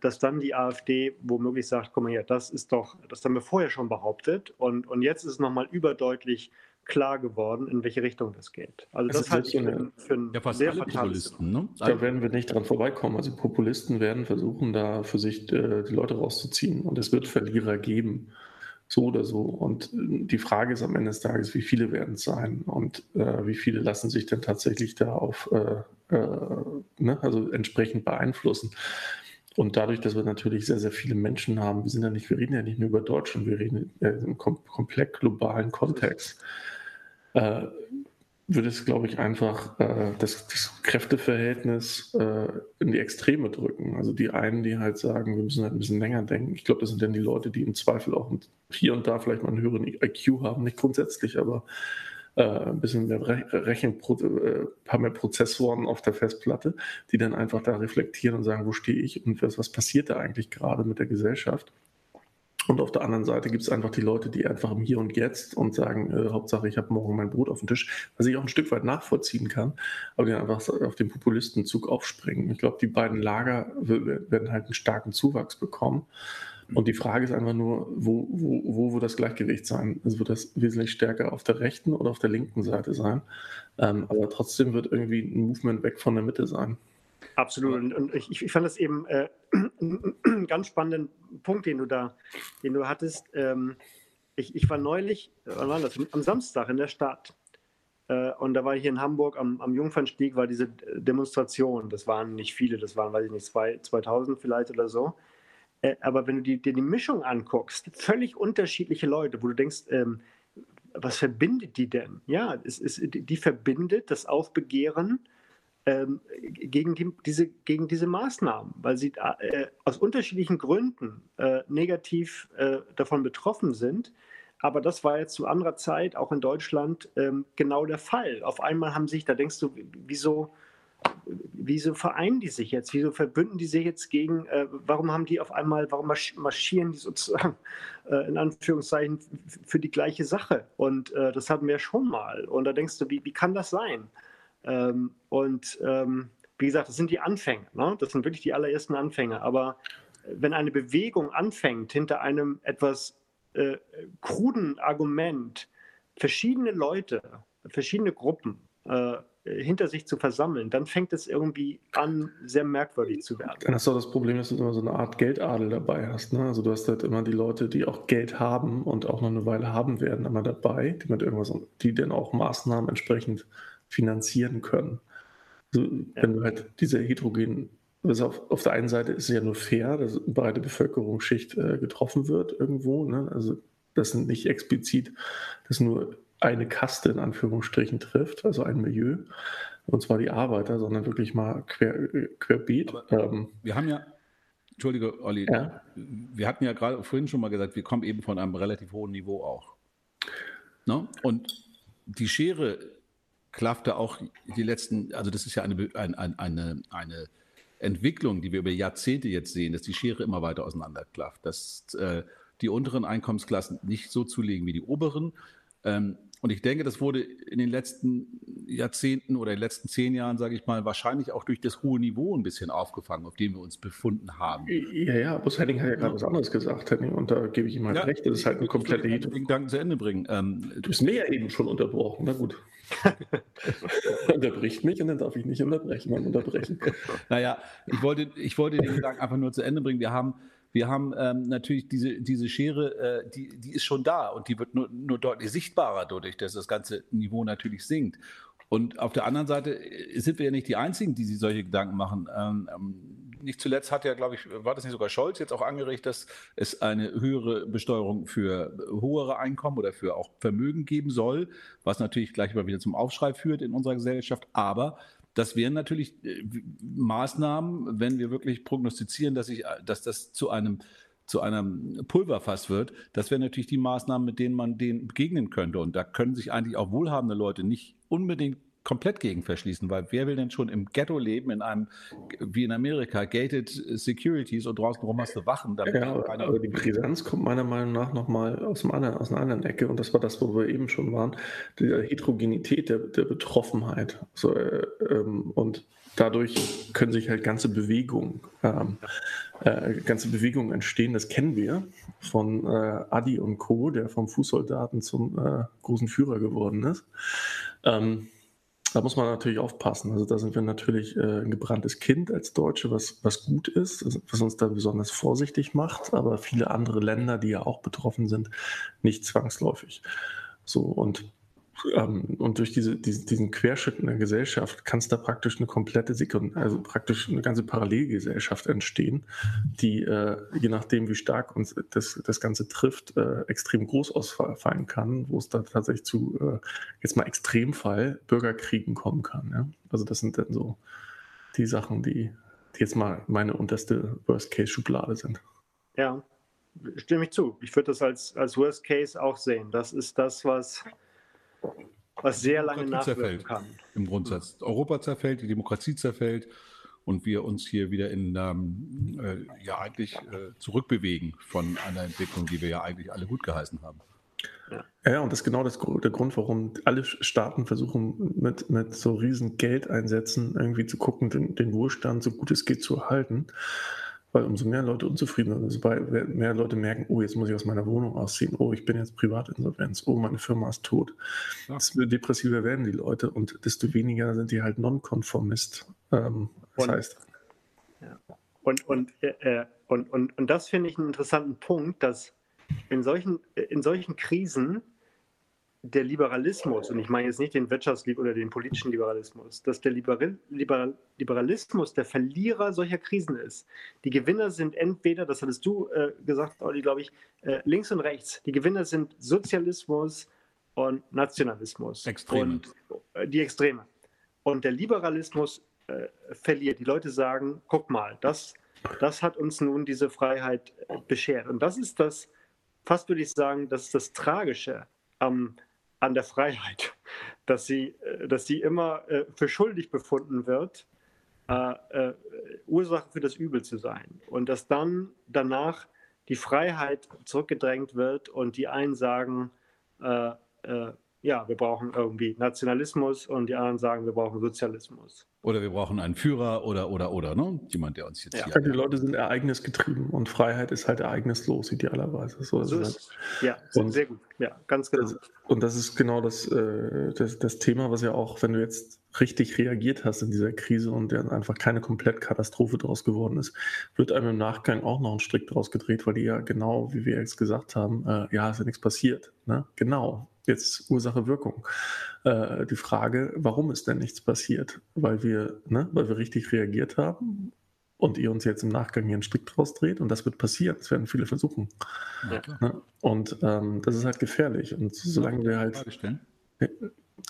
dass dann die AfD womöglich sagt, guck mal hier, das ist doch, das haben wir vorher schon behauptet und, und jetzt ist es nochmal überdeutlich klar geworden, in welche Richtung das geht. Also das, das halte ich für, für ein ja, sehr fatales ne? Da werden wir nicht dran vorbeikommen. Also Populisten werden versuchen, da für sich äh, die Leute rauszuziehen und es wird Verlierer geben. So oder so. Und äh, die Frage ist am Ende des Tages, wie viele werden es sein und äh, wie viele lassen sich denn tatsächlich da auf, äh, äh ne, also entsprechend beeinflussen. Und dadurch, dass wir natürlich sehr, sehr viele Menschen haben, wir sind ja nicht, wir reden ja nicht nur über Deutschland, wir reden ja im kom komplett globalen Kontext, äh, würde es, glaube ich, einfach äh, das, das, Kräfteverhältnis äh, in die Extreme drücken. Also die einen, die halt sagen, wir müssen halt ein bisschen länger denken. Ich glaube, das sind dann die Leute, die im Zweifel auch hier und da vielleicht mal einen höheren IQ haben, nicht grundsätzlich, aber äh, ein bisschen mehr Rechen, äh, paar mehr Prozessoren auf der Festplatte, die dann einfach da reflektieren und sagen, wo stehe ich und was, was passiert da eigentlich gerade mit der Gesellschaft. Und auf der anderen Seite gibt es einfach die Leute, die einfach im Hier und Jetzt und sagen, äh, Hauptsache ich habe morgen mein Brot auf dem Tisch, was ich auch ein Stück weit nachvollziehen kann, aber die einfach auf den Populistenzug aufspringen. Ich glaube, die beiden Lager werden halt einen starken Zuwachs bekommen. Und die Frage ist einfach nur, wo, wo, wo wird das Gleichgewicht sein? Also wird das wesentlich stärker auf der rechten oder auf der linken Seite sein? Ähm, aber trotzdem wird irgendwie ein Movement weg von der Mitte sein. Absolut. Und, und ich, ich, fand das eben äh, einen ganz spannenden Punkt, den du da, den du hattest. Ähm, ich, ich, war neulich, wann war das? Am Samstag in der Stadt. Äh, und da war ich hier in Hamburg am, am Jungfernstieg, war diese Demonstration. Das waren nicht viele, das waren, weiß ich nicht, zwei, 2000 vielleicht oder so. Äh, aber wenn du dir die, die, Mischung anguckst, völlig unterschiedliche Leute, wo du denkst, ähm, was verbindet die denn? Ja, es ist, die verbindet das Aufbegehren ähm, gegen, die, diese, gegen diese Maßnahmen, weil sie äh, aus unterschiedlichen Gründen äh, negativ äh, davon betroffen sind. Aber das war jetzt zu anderer Zeit auch in Deutschland ähm, genau der Fall. Auf einmal haben sich, da denkst du, wieso wieso vereinen die sich jetzt? Wieso verbünden die sich jetzt gegen, äh, warum haben die auf einmal, warum marschieren die sozusagen äh, in Anführungszeichen für die gleiche Sache? Und äh, das hatten wir schon mal. Und da denkst du, wie, wie kann das sein? Ähm, und ähm, wie gesagt, das sind die Anfänge. Ne? Das sind wirklich die allerersten Anfänge. Aber wenn eine Bewegung anfängt, hinter einem etwas äh, kruden Argument verschiedene Leute, verschiedene Gruppen, äh, hinter sich zu versammeln, dann fängt es irgendwie an, sehr merkwürdig zu werden. Dann hast du auch das Problem, dass du immer so eine Art Geldadel dabei hast. Ne? Also du hast halt immer die Leute, die auch Geld haben und auch noch eine Weile haben werden, immer dabei, die mit irgendwas, die dann auch Maßnahmen entsprechend finanzieren können. Also, ja. Wenn du halt diese heterogenen also auf, auf, der einen Seite ist es ja nur fair, dass eine breite Bevölkerungsschicht äh, getroffen wird irgendwo. Ne? Also das sind nicht explizit, dass nur eine Kaste in Anführungsstrichen trifft, also ein Milieu, und zwar die Arbeiter, sondern wirklich mal quer, querbeet. Ähm, wir haben ja, Entschuldige, Olli, ja? wir hatten ja gerade vorhin schon mal gesagt, wir kommen eben von einem relativ hohen Niveau auch. Ne? Und die Schere klaffte auch die letzten, also das ist ja eine, eine, eine, eine Entwicklung, die wir über Jahrzehnte jetzt sehen, dass die Schere immer weiter auseinanderklafft, dass äh, die unteren Einkommensklassen nicht so zulegen wie die oberen. Ähm, und ich denke, das wurde in den letzten Jahrzehnten oder in den letzten zehn Jahren, sage ich mal, wahrscheinlich auch durch das hohe Niveau ein bisschen aufgefangen, auf dem wir uns befunden haben. Ja, ja, Bus Henning hat ja gerade was anderes gesagt, Henning, und da gebe ich ihm halt ja, recht. Das ist halt eine komplette Hit. Den Gedanken zu Ende bringen. Ähm, du bist mir ja eben schon unterbrochen, na gut. Unterbricht mich und dann darf ich nicht unterbrechen unterbrechen. Naja, ich wollte, ich wollte den Gedanken einfach nur zu Ende bringen. Wir haben wir haben ähm, natürlich diese, diese Schere, äh, die, die ist schon da und die wird nur, nur deutlich sichtbarer dadurch, dass das ganze Niveau natürlich sinkt. Und auf der anderen Seite äh, sind wir ja nicht die Einzigen, die sich solche Gedanken machen. Ähm, ähm, nicht zuletzt hat ja, glaube ich, war das nicht sogar Scholz jetzt auch angeregt, dass es eine höhere Besteuerung für höhere Einkommen oder für auch Vermögen geben soll, was natürlich gleich mal wieder zum Aufschrei führt in unserer Gesellschaft. Aber das wären natürlich äh, Maßnahmen, wenn wir wirklich prognostizieren, dass, ich, dass das zu einem zu einem Pulverfass wird, das wären natürlich die Maßnahmen, mit denen man denen begegnen könnte. Und da können sich eigentlich auch wohlhabende Leute nicht unbedingt komplett gegen verschließen, weil wer will denn schon im Ghetto leben, in einem, wie in Amerika, gated Securities und draußen rum hast du Wachen. Damit ja, aber die Brisanz kommt meiner Meinung nach nochmal aus, aus einer anderen Ecke und das war das, wo wir eben schon waren, die Heterogenität der, der Betroffenheit. So, äh, ähm, und dadurch können sich halt ganze Bewegungen, ähm, äh, ganze Bewegungen entstehen. Das kennen wir von äh, Adi und Co., der vom Fußsoldaten zum äh, großen Führer geworden ist. Ähm, da muss man natürlich aufpassen. Also da sind wir natürlich äh, ein gebranntes Kind als Deutsche, was, was gut ist, was uns da besonders vorsichtig macht, aber viele andere Länder, die ja auch betroffen sind, nicht zwangsläufig. So und und durch diese, diese, diesen Querschnitt in der Gesellschaft kann es da praktisch eine komplette Sekund also praktisch eine ganze Parallelgesellschaft entstehen, die äh, je nachdem, wie stark uns das, das Ganze trifft, äh, extrem groß ausfallen kann, wo es da tatsächlich zu äh, jetzt mal Extremfall Bürgerkriegen kommen kann. Ja? Also das sind dann so die Sachen, die, die jetzt mal meine unterste Worst-Case-Schublade sind. Ja, stimme ich zu. Ich würde das als, als Worst Case auch sehen. Das ist das, was was sehr lange nachwirken kann. Im Grundsatz. Europa zerfällt, die Demokratie zerfällt und wir uns hier wieder in ähm, äh, ja eigentlich äh, zurückbewegen von einer Entwicklung, die wir ja eigentlich alle gut geheißen haben. Ja, ja und das ist genau das, der Grund, warum alle Staaten versuchen, mit, mit so riesen Geldeinsätzen irgendwie zu gucken, den, den Wohlstand so gut es geht zu erhalten. Weil umso mehr Leute unzufrieden sind, sobald mehr Leute merken, oh, jetzt muss ich aus meiner Wohnung ausziehen, oh, ich bin jetzt Privatinsolvenz, oh, meine Firma ist tot. Ja. Desto depressiver werden die Leute und desto weniger sind die halt nonkonformist. Ähm, das und, heißt. Ja. Und, und, äh, äh, und, und, und das finde ich einen interessanten Punkt, dass in solchen, in solchen Krisen der Liberalismus, und ich meine jetzt nicht den Wirtschafts- oder den politischen Liberalismus, dass der Liberal, Liberal, Liberalismus der Verlierer solcher Krisen ist. Die Gewinner sind entweder, das hattest du äh, gesagt, Olli, glaube ich, äh, links und rechts. Die Gewinner sind Sozialismus und Nationalismus. Extreme. Und, äh, die Extreme. Und der Liberalismus äh, verliert. Die Leute sagen, guck mal, das, das hat uns nun diese Freiheit äh, beschert. Und das ist das, fast würde ich sagen, das ist das Tragische am an der Freiheit, dass sie, äh, dass sie immer äh, für schuldig befunden wird, äh, Ursache für das Übel zu sein. Und dass dann danach die Freiheit zurückgedrängt wird und die einen sagen, äh, äh, ja, wir brauchen irgendwie Nationalismus und die anderen sagen, wir brauchen Sozialismus. Oder wir brauchen einen Führer oder, oder, oder, ne? Jemand, der uns jetzt ja. hier. Die Leute sind ereignisgetrieben und Freiheit ist halt ereignislos, idealerweise. So, so ist es. Ja, und, sehr gut. Ja, ganz genau. Das, und das ist genau das, äh, das, das Thema, was ja auch, wenn du jetzt richtig reagiert hast in dieser Krise und der einfach keine Komplettkatastrophe daraus geworden ist, wird einem im Nachgang auch noch ein Strick daraus gedreht, weil die ja genau, wie wir jetzt gesagt haben, äh, ja, ist ja nichts passiert. Ne? Genau, jetzt Ursache-Wirkung. Äh, die Frage, warum ist denn nichts passiert? Weil wir, ne, weil wir richtig reagiert haben und ihr uns jetzt im Nachgang hier einen Strick draus dreht und das wird passieren. Das werden viele versuchen. Ja, ne? Und ähm, das ist halt gefährlich. Und solange wir halt.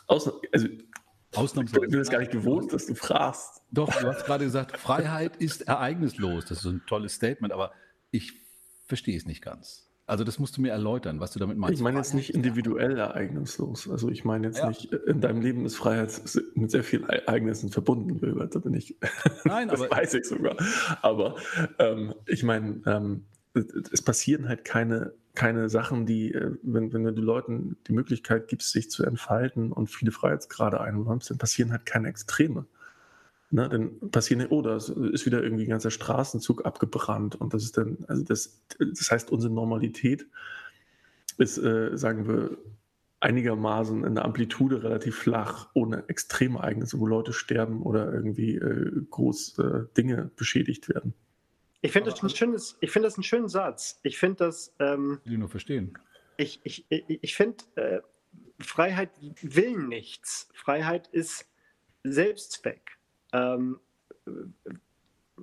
Also, Ausnahmsweise. Ich bin es gar nicht gewohnt, dass du fragst. Doch, du hast gerade gesagt, Freiheit ist ereignislos. Das ist ein tolles Statement, aber ich verstehe es nicht ganz. Also das musst du mir erläutern, was du damit meinst. Ich meine jetzt nicht individuell ereignislos. Also ich meine jetzt ja. nicht, in deinem Leben ist Freiheit mit sehr vielen Ereignissen verbunden, Da bin ich. Nein, das aber. weiß ich sogar. Aber ähm, ich meine, ähm, es passieren halt keine, keine Sachen, die, äh, wenn, wenn du den Leuten die Möglichkeit gibst, sich zu entfalten und viele Freiheitsgrade einräumst, dann passieren halt keine Extreme. Ne, dann passieren, oh, da ist wieder irgendwie ein ganzer Straßenzug abgebrannt und das ist dann, also das, das heißt, unsere Normalität ist, äh, sagen wir, einigermaßen in der Amplitude relativ flach, ohne Extremereignisse, wo Leute sterben oder irgendwie äh, groß äh, Dinge beschädigt werden. Ich finde das, ein schönes, ich find das einen schönen Satz. Ich finde das. Ähm, will nur verstehen. Ich, ich, ich, ich finde, äh, Freiheit will nichts. Freiheit ist Selbstzweck. Ähm,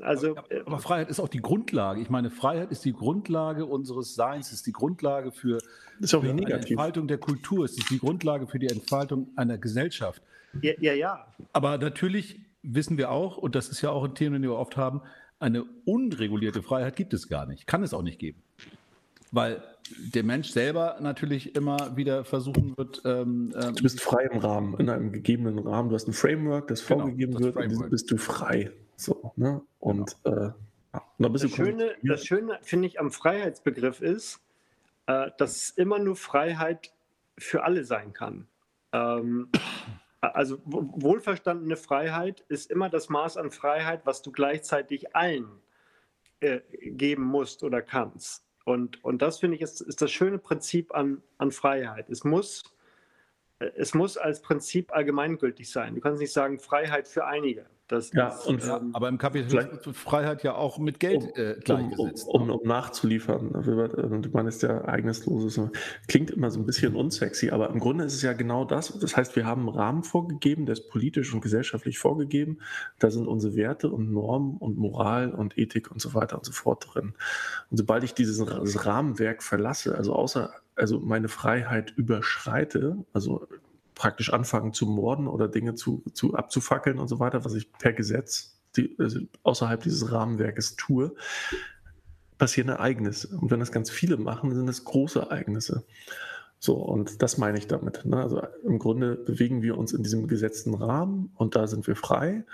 also, aber, äh, aber, Freiheit ist auch die Grundlage. Ich meine, Freiheit ist die Grundlage unseres Seins, ist die Grundlage für, ist auch für eine Entfaltung der Kultur, es ist die Grundlage für die Entfaltung einer Gesellschaft. Ja, ja, ja. Aber natürlich wissen wir auch, und das ist ja auch ein Thema, das wir oft haben, eine unregulierte Freiheit gibt es gar nicht, kann es auch nicht geben. Weil der Mensch selber natürlich immer wieder versuchen wird. Ähm, ähm, du bist frei im Rahmen, in einem gegebenen Rahmen. Du hast ein Framework, das genau, vorgegeben das wird, Framework. und bist du frei. So, ne? Und genau. äh, das, Schöne, das Schöne, finde ich, am Freiheitsbegriff ist, äh, dass es immer nur Freiheit für alle sein kann. Ähm, also wohlverstandene Freiheit ist immer das Maß an Freiheit, was du gleichzeitig allen äh, geben musst oder kannst. Und, und das finde ich ist, ist das schöne Prinzip an, an Freiheit. Es muss, äh, es muss als Prinzip allgemeingültig sein. Du kannst nicht sagen Freiheit für einige. Das ja, ist, und, ähm, aber im Kapitalismus wird Freiheit ja auch mit Geld um, äh, gleichgesetzt. Um, um, um, nachzuliefern. Du meinst ja ereignisloses. Klingt immer so ein bisschen unsexy, aber im Grunde ist es ja genau das. Das heißt, wir haben einen Rahmen vorgegeben, der ist politisch und gesellschaftlich vorgegeben. Da sind unsere Werte und Normen und Moral und Ethik und so weiter und so fort drin. Und sobald ich dieses Rahmenwerk verlasse, also außer also meine Freiheit überschreite, also praktisch anfangen zu morden oder Dinge zu, zu abzufackeln und so weiter, was ich per Gesetz die, also außerhalb dieses Rahmenwerkes tue, passieren Ereignisse. Und wenn das ganz viele machen, sind das große Ereignisse. So, und das meine ich damit. Ne? Also im Grunde bewegen wir uns in diesem gesetzten Rahmen und da sind wir frei.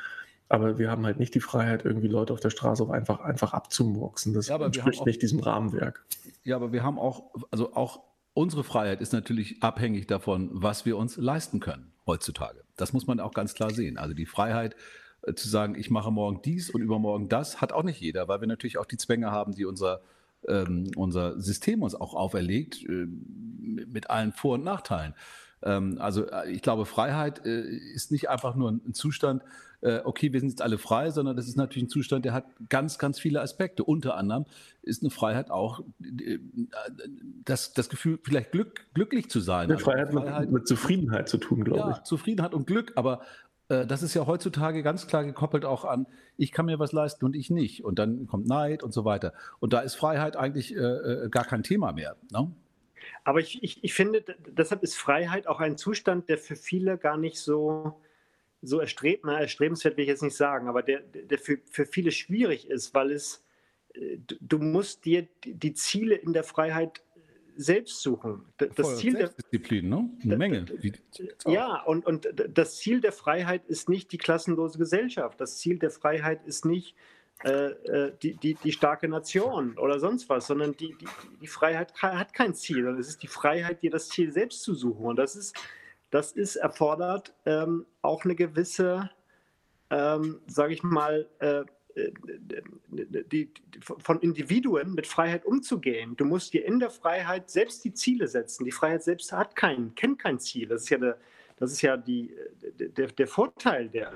Aber wir haben halt nicht die Freiheit, irgendwie Leute auf der Straße auch einfach, einfach abzumurksen. Das ja, entspricht nicht diesem Rahmenwerk. Ja, aber wir haben auch, also auch Unsere Freiheit ist natürlich abhängig davon, was wir uns leisten können heutzutage. Das muss man auch ganz klar sehen. Also die Freiheit äh, zu sagen, ich mache morgen dies und übermorgen das, hat auch nicht jeder, weil wir natürlich auch die Zwänge haben, die unser, ähm, unser System uns auch auferlegt, äh, mit allen Vor- und Nachteilen. Ähm, also äh, ich glaube, Freiheit äh, ist nicht einfach nur ein Zustand, äh, okay, wir sind jetzt alle frei, sondern das ist natürlich ein Zustand, der hat ganz, ganz viele Aspekte. Unter anderem ist eine Freiheit auch das, das Gefühl, vielleicht Glück, glücklich zu sein. Eine also Freiheit, Freiheit mit, mit, Zufriedenheit zu tun, glaube ja, ich. Zufriedenheit und Glück, aber das ist ja heutzutage ganz klar gekoppelt auch an, ich kann mir was leisten und ich nicht. Und dann kommt Neid und so weiter. Und da ist Freiheit eigentlich äh, gar kein Thema mehr. Ne? Aber ich, ich, ich finde, deshalb ist Freiheit auch ein Zustand, der für viele gar nicht so, so erstrebt, na, erstrebenswert will ich jetzt nicht sagen, aber der, der für, für viele schwierig ist, weil es, äh, du musst dir die Ziele in der Freiheit selbst suchen. Das Voll Ziel der Disziplin, ne? Eine Menge. Ja, und, und das Ziel der Freiheit ist nicht die klassenlose Gesellschaft. Das Ziel der Freiheit ist nicht die, die, die starke Nation oder sonst was, sondern die, die, die Freiheit hat kein Ziel. Es ist die Freiheit, dir das Ziel selbst zu suchen. Und das ist, das ist erfordert ähm, auch eine gewisse, ähm, sage ich mal, äh, äh die, die, von Individuen mit Freiheit umzugehen. Du musst dir in der Freiheit selbst die Ziele setzen. Die Freiheit selbst hat kein, kennt kein Ziel. Das ist ja, der, das ist ja die, der, der Vorteil der,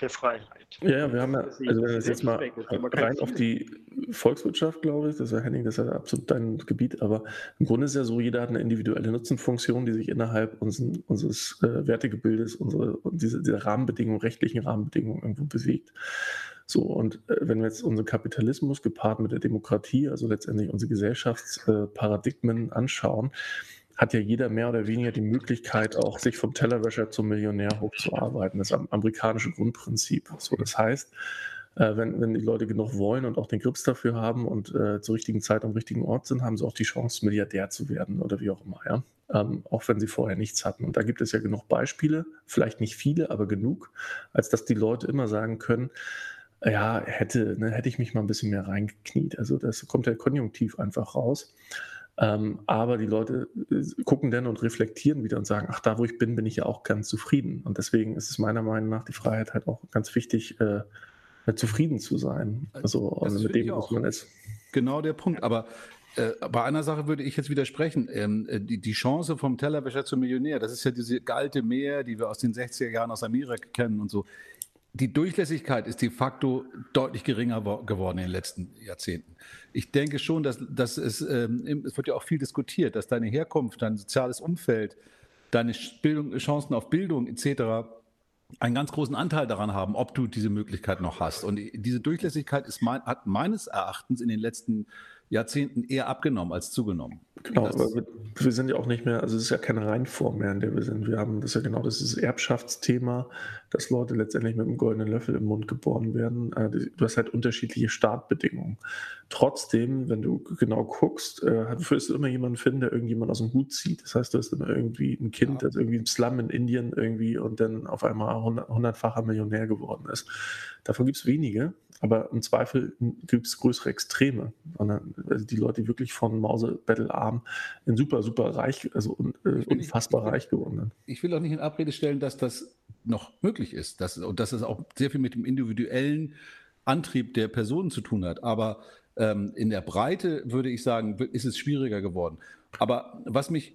der Freiheit. Ja, wir haben ja, also wenn wir jetzt mal rein auf die Volkswirtschaft, glaube ich, das ist ja Henning, das ist ja absolut dein Gebiet, aber im Grunde ist ja so, jeder hat eine individuelle Nutzenfunktion, die sich innerhalb unseren, unseres äh, Wertegebildes, unsere, diese, Rahmenbedingungen, rechtlichen Rahmenbedingungen irgendwo bewegt. So, und äh, wenn wir jetzt unseren Kapitalismus gepaart mit der Demokratie, also letztendlich unsere Gesellschaftsparadigmen anschauen, hat ja jeder mehr oder weniger die Möglichkeit, auch sich vom Tellerwäscher zum Millionär hochzuarbeiten. Das amerikanische Grundprinzip. So, das heißt, äh, wenn, wenn die Leute genug wollen und auch den Grips dafür haben und äh, zur richtigen Zeit am richtigen Ort sind, haben sie auch die Chance, Milliardär zu werden oder wie auch immer, ja. Ähm, auch wenn sie vorher nichts hatten. Und da gibt es ja genug Beispiele, vielleicht nicht viele, aber genug, als dass die Leute immer sagen können, ja, hätte, ne, hätte ich mich mal ein bisschen mehr reingekniet. Also das kommt der Konjunktiv einfach raus. Ähm, aber die Leute äh, gucken dann und reflektieren wieder und sagen, ach, da wo ich bin, bin ich ja auch ganz zufrieden. Und deswegen ist es meiner Meinung nach die Freiheit halt auch ganz wichtig, äh, zufrieden zu sein. Also das mit dem, was man ist. Genau der Punkt. Aber äh, bei einer Sache würde ich jetzt widersprechen. Ähm, äh, die, die, Chance vom Tellerwäscher zum Millionär, das ist ja diese galte Meer, die wir aus den 60er Jahren aus Amerika kennen und so die Durchlässigkeit ist de facto deutlich geringer geworden in den letzten Jahrzehnten. Ich denke schon, dass, dass es, ähm, es wird ja auch viel diskutiert, dass deine Herkunft, dein soziales Umfeld, deine Bildung, Chancen auf Bildung etc. einen ganz großen Anteil daran haben, ob du diese Möglichkeit noch hast. Und diese Durchlässigkeit ist mein, hat meines Erachtens in den letzten Jahrzehnten eher abgenommen als zugenommen. Genau, aber wir sind ja auch nicht mehr, also es ist ja keine Reinform mehr, in der wir sind. Wir haben das ja genau, das ist das Erbschaftsthema, dass Leute letztendlich mit einem goldenen Löffel im Mund geboren werden. Äh, du hast halt unterschiedliche Startbedingungen. Trotzdem, wenn du genau guckst, äh, wirst du immer jemanden finden, der irgendjemand aus dem Hut zieht. Das heißt, du hast immer irgendwie ein Kind, ja. das irgendwie im Slum in Indien irgendwie und dann auf einmal hundertfacher Millionär geworden ist. Davon gibt es wenige, aber im Zweifel gibt es größere Extreme. Also die Leute, die wirklich von Mausebettelarm in super, super reich, also äh, unfassbar nicht, reich geworden sind. Ich will auch nicht in Abrede stellen, dass das noch möglich ist dass, und dass es auch sehr viel mit dem individuellen Antrieb der Personen zu tun hat. Aber ähm, in der Breite würde ich sagen, ist es schwieriger geworden. Aber was mich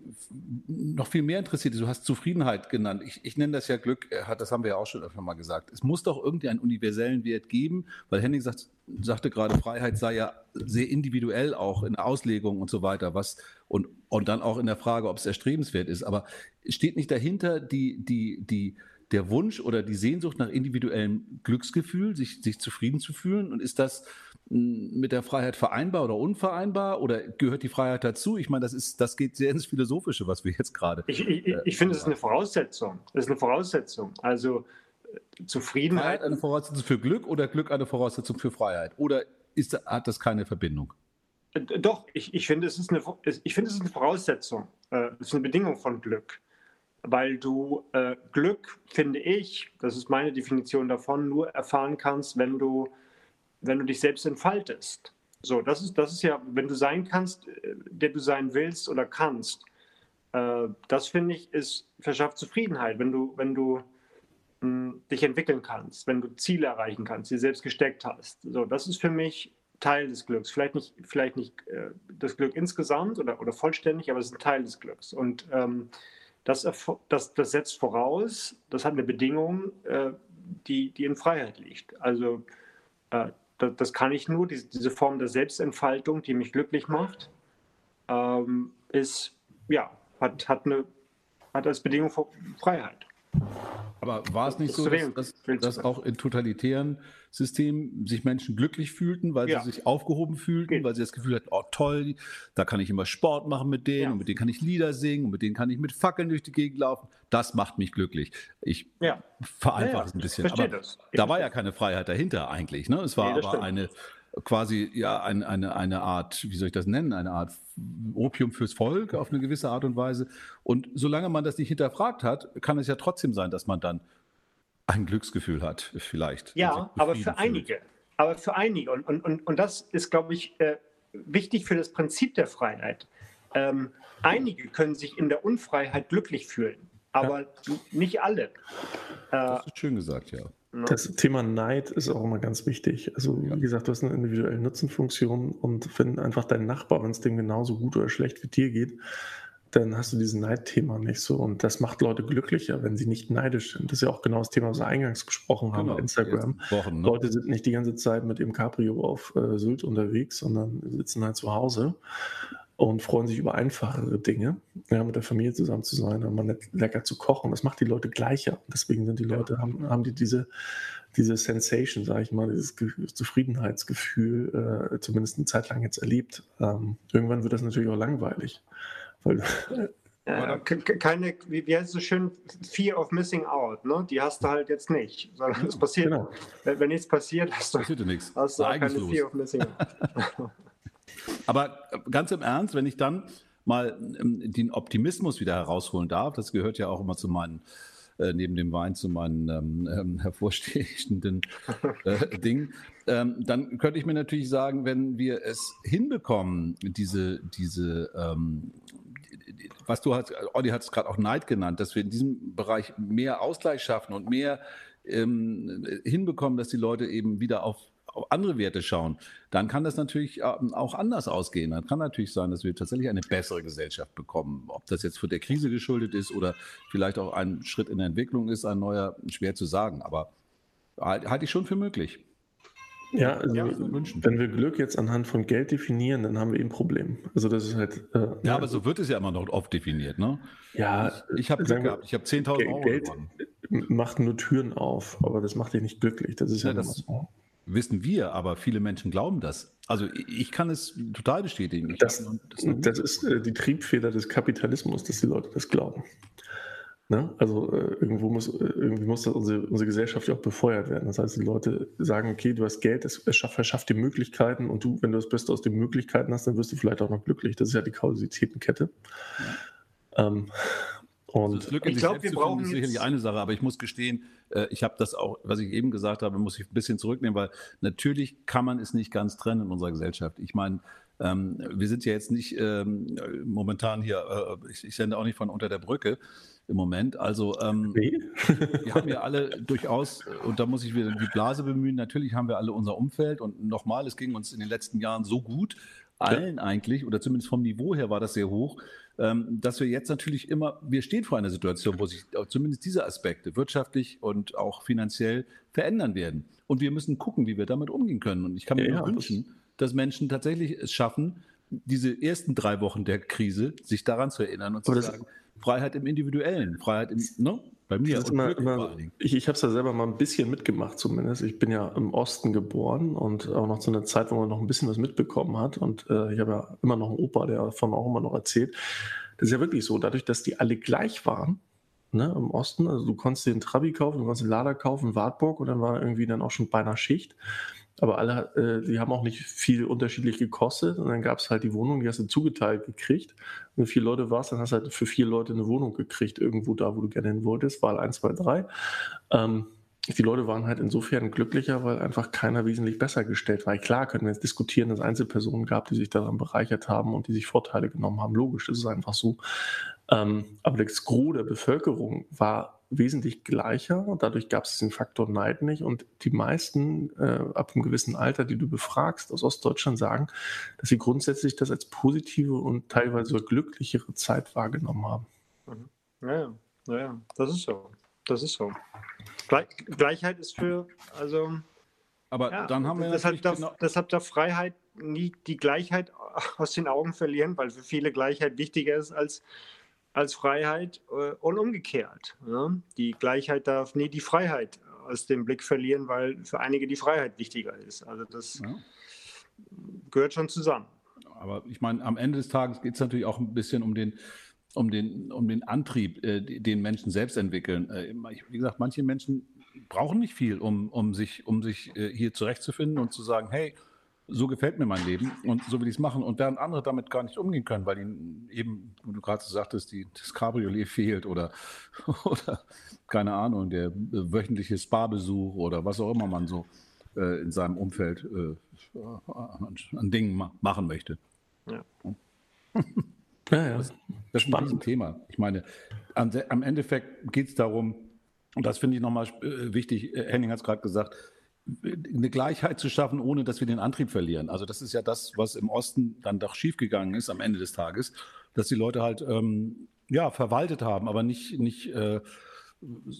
noch viel mehr interessiert, du hast Zufriedenheit genannt. Ich, ich nenne das ja Glück, das haben wir ja auch schon öfter mal gesagt. Es muss doch irgendwie einen universellen Wert geben, weil Henning sagt, sagte gerade, Freiheit sei ja sehr individuell auch in der Auslegung und so weiter, was und, und dann auch in der Frage, ob es erstrebenswert ist. Aber steht nicht dahinter die, die, die, der Wunsch oder die Sehnsucht nach individuellem Glücksgefühl, sich, sich zufrieden zu fühlen? Und ist das mit der Freiheit vereinbar oder unvereinbar oder gehört die Freiheit dazu? Ich meine, das ist, das geht sehr ins Philosophische, was wir jetzt gerade. Ich, ich, äh, ich finde, es ist eine Voraussetzung. Das ist eine Voraussetzung. Also äh, Zufriedenheit. Freiheit eine Voraussetzung für Glück oder Glück eine Voraussetzung für Freiheit? Oder ist, hat das keine Verbindung? Äh, doch, ich, ich finde, es ist eine, ich finde, es ist eine Voraussetzung. Es ist eine Bedingung von Glück. Weil du äh, Glück, finde ich, das ist meine Definition davon, nur erfahren kannst, wenn du wenn du dich selbst entfaltest. So, das ist, das ist ja, wenn du sein kannst, äh, der du sein willst oder kannst. Äh, das finde ich, ist, verschafft Zufriedenheit, wenn du, wenn du mh, hm, dich entwickeln kannst, wenn du Ziele erreichen kannst, die selbst gesteckt hast. So, das ist für mich Teil des Glücks. Vielleicht nicht, vielleicht nicht äh, das Glück insgesamt oder, oder vollständig, aber es ist ein Teil des Glücks. Und ähm, das, das, das setzt voraus, das hat eine Bedingung, äh, die, die in Freiheit liegt. Also äh, das, kann ich nur, diese, diese, Form der Selbstentfaltung, die mich glücklich macht, ähm, ist, ja, hat, hat, eine, hat als Bedingung Freiheit. Aber war es nicht so, dass, dass, dass, auch in totalitären Systemen sich Menschen glücklich fühlten, weil ja. sie sich aufgehoben fühlten, Geht. weil sie das Gefühl hatten, oh toll, da kann ich immer Sport machen mit denen ja. und mit denen kann ich Lieder singen und mit denen kann ich mit Fackeln durch die Gegend laufen. Das macht mich glücklich. Ich ja. vereinfache es ein bisschen. Aber da war ja keine Freiheit dahinter eigentlich. Ne? Es war nee, aber stimmt. eine quasi ja eine, eine, eine Art, wie soll ich das nennen, eine Art Opium fürs Volk auf eine gewisse Art und Weise. Und solange man das nicht hinterfragt hat, kann es ja trotzdem sein, dass man dann ein Glücksgefühl hat, vielleicht. Ja, aber für fühlt. einige. Aber für einige. Und, und, und, und das ist, glaube ich, äh, wichtig für das Prinzip der Freiheit. Ähm, einige können sich in der Unfreiheit glücklich fühlen, aber ja. nicht alle. Äh, das ist schön gesagt, ja. Das Thema Neid ist auch immer ganz wichtig. Also, wie gesagt, du hast eine individuelle Nutzenfunktion und wenn einfach dein Nachbar, wenn es dem genauso gut oder schlecht wie dir geht, dann hast du diesen Neidthema nicht so. Und das macht Leute glücklicher, wenn sie nicht neidisch sind. Das ist ja auch genau das Thema, was wir eingangs besprochen haben genau. Instagram. Wochen, ne? Leute sind nicht die ganze Zeit mit dem Cabrio auf äh, Sylt unterwegs, sondern sitzen halt zu Hause und freuen sich über einfachere Dinge, ja, mit der Familie zusammen zu sein und mal lecker zu kochen. Das macht die Leute gleicher. Deswegen sind die Leute, haben, haben die diese, diese Sensation, sage ich mal, dieses Zufriedenheitsgefühl, äh, zumindest eine Zeit lang jetzt erlebt. Ähm, irgendwann wird das natürlich auch langweilig, weil Äh, keine, wie, wie heißt es so schön, Fear of Missing Out, ne? Die hast du halt jetzt nicht, sondern es passiert, genau. wenn, wenn, nichts passiert, hast du, nichts. Hast du auch keine. Fear of Missing Out. Aber ganz im Ernst, wenn ich dann mal ähm, den Optimismus wieder herausholen darf, das gehört ja auch immer zu meinen äh, neben dem Wein zu meinen ähm, ähm hervorstechenden äh, Dingen. Ähm, dann könnte ich mir natürlich sagen, wenn wir es hinbekommen, diese, diese ähm, was du hast, Olli hat es gerade auch Neid genannt, dass wir in diesem Bereich mehr Ausgleich schaffen und mehr hinbekommen, dass die Leute eben wieder auf, auf, andere Werte schauen, dann kann das natürlich ähm, auch anders ausgehen. Dann kann natürlich sein, dass wir tatsächlich eine bessere Gesellschaft bekommen. Ob das jetzt von der Krise geschuldet ist oder vielleicht auch ein Schritt in der Entwicklung ist, ein neuer, schwer zu sagen. Aber halte ich schon für möglich. Ja, also ja, wenn wir Glück jetzt anhand von Geld definieren, dann haben wir eben ein Problem. Also das ist halt. Äh, ja, aber so wird es ja immer noch oft definiert, ne? Ja. Ich, ich habe Glück gehabt, ich habe 10.000 Euro Geld gewonnen. macht nur Türen auf, aber das macht dich nicht glücklich. Das ist ja, ja das so. Wissen wir, aber viele Menschen glauben das. Also ich kann es total bestätigen. Das, das, das, ist äh, die Triebfeder des Kapitalismus, dass die Leute das glauben. Ne? Also äh, irgendwo muss, äh, irgendwie muss das unsere, unsere Gesellschaft ja auch befeuert werden. Das heißt, die Leute sagen, okay, du hast Geld, es verschafft dir Möglichkeiten und du, wenn du das Beste aus den Möglichkeiten hast, dann wirst du vielleicht auch noch glücklich. Das ist ja die Kausalitätenkette. Ja. Ähm, und also Glück in ich glaube, wir brauchen ist sicherlich eine Sache, aber ich muss gestehen, äh, ich habe das auch, was ich eben gesagt habe, muss ich ein bisschen zurücknehmen, weil natürlich kann man es nicht ganz trennen in unserer Gesellschaft. Ich meine, ähm, wir sind ja jetzt nicht ähm, momentan hier, äh, ich, ich, sende auch nicht von unter der Brücke im Moment. Also ähm, nee. wir haben ja alle durchaus, und da muss ich wieder die Blase bemühen, natürlich haben wir alle unser Umfeld und nochmal, es ging uns in den letzten Jahren so gut, allen ja. eigentlich, oder zumindest vom Niveau her war das sehr hoch, dass wir jetzt natürlich immer, wir stehen vor einer Situation, wo sich zumindest diese Aspekte wirtschaftlich und auch finanziell verändern werden. Und wir müssen gucken, wie wir damit umgehen können. Und ich kann mir ja, nur wünschen, dass Menschen tatsächlich es schaffen, diese ersten drei Wochen der Krise sich daran zu erinnern und zu sagen, Freiheit im Individuellen, Freiheit im, ne? Bei mir. Immer, immer, ich ich habe es ja selber mal ein bisschen mitgemacht zumindest. Ich bin ja im Osten geboren und auch noch zu einer Zeit, wo man noch ein bisschen was mitbekommen hat. Und äh, ich habe ja immer noch einen Opa, der davon auch immer noch erzählt. Das ist ja wirklich so, dadurch, dass die alle gleich waren, ne, im Osten, also du konntest dir einen Trabi kaufen, du konntest einen Lader kaufen, Wartburg und dann war irgendwie dann auch schon beinahe Schicht. Aber alle, äh, die haben auch nicht viel unterschiedlich gekostet. Und dann gab es halt die Wohnung, die hast du zugeteilt gekriegt. Wenn du vier Leute warst, dann hast du halt für vier Leute eine Wohnung gekriegt, irgendwo da, wo du gerne hin wolltest. Wahl 1, 2, 3. Ähm, die Leute waren halt insofern glücklicher, weil einfach keiner wesentlich besser gestellt war. Klar können wir jetzt diskutieren, dass es Einzelpersonen gab, die sich daran bereichert haben und die sich Vorteile genommen haben. Logisch, das ist einfach so. Ähm, aber das Gros der Bevölkerung war wesentlich gleicher und dadurch gab es diesen Faktor Neid nicht. Und die meisten äh, ab einem gewissen Alter, die du befragst aus Ostdeutschland, sagen, dass sie grundsätzlich das als positive und teilweise glücklichere Zeit wahrgenommen haben. Mhm. Ja, ja, ja, das ist so. Das ist so. Gle Gleichheit ist für, also. Aber ja, dann haben wir deshalb darf, genau deshalb darf Freiheit nie die Gleichheit aus den Augen verlieren, weil für viele Gleichheit wichtiger ist als als Freiheit äh, und umgekehrt. Ja? Die Gleichheit darf nie die Freiheit aus dem Blick verlieren, weil für einige die Freiheit wichtiger ist. Also das ja. gehört schon zusammen. Aber ich meine, am Ende des Tages geht es natürlich auch ein bisschen um den, um den, um den Antrieb, äh, den Menschen selbst entwickeln. Äh, wie gesagt, manche Menschen brauchen nicht viel, um, um sich, um sich äh, hier zurechtzufinden und zu sagen, hey, so gefällt mir mein Leben und so will ich es machen. Und während andere damit gar nicht umgehen können, weil ihnen eben, wie du gerade sagtest, die, das Cabriolet fehlt oder, oder keine Ahnung, der wöchentliche Spa-Besuch oder was auch immer man so äh, in seinem Umfeld äh, an, an, Dingen ma machen möchte. Ja. ja, ja. Das, das ist ein Thema. Ich meine, am, am Endeffekt geht es darum, und das finde ich nochmal äh, wichtig, äh, Henning hat es gerade gesagt, eine Gleichheit zu schaffen, ohne dass wir den Antrieb verlieren. Also das ist ja das, was im Osten dann doch schiefgegangen ist am Ende des Tages, dass die Leute halt ähm, ja verwaltet haben, aber nicht nicht äh,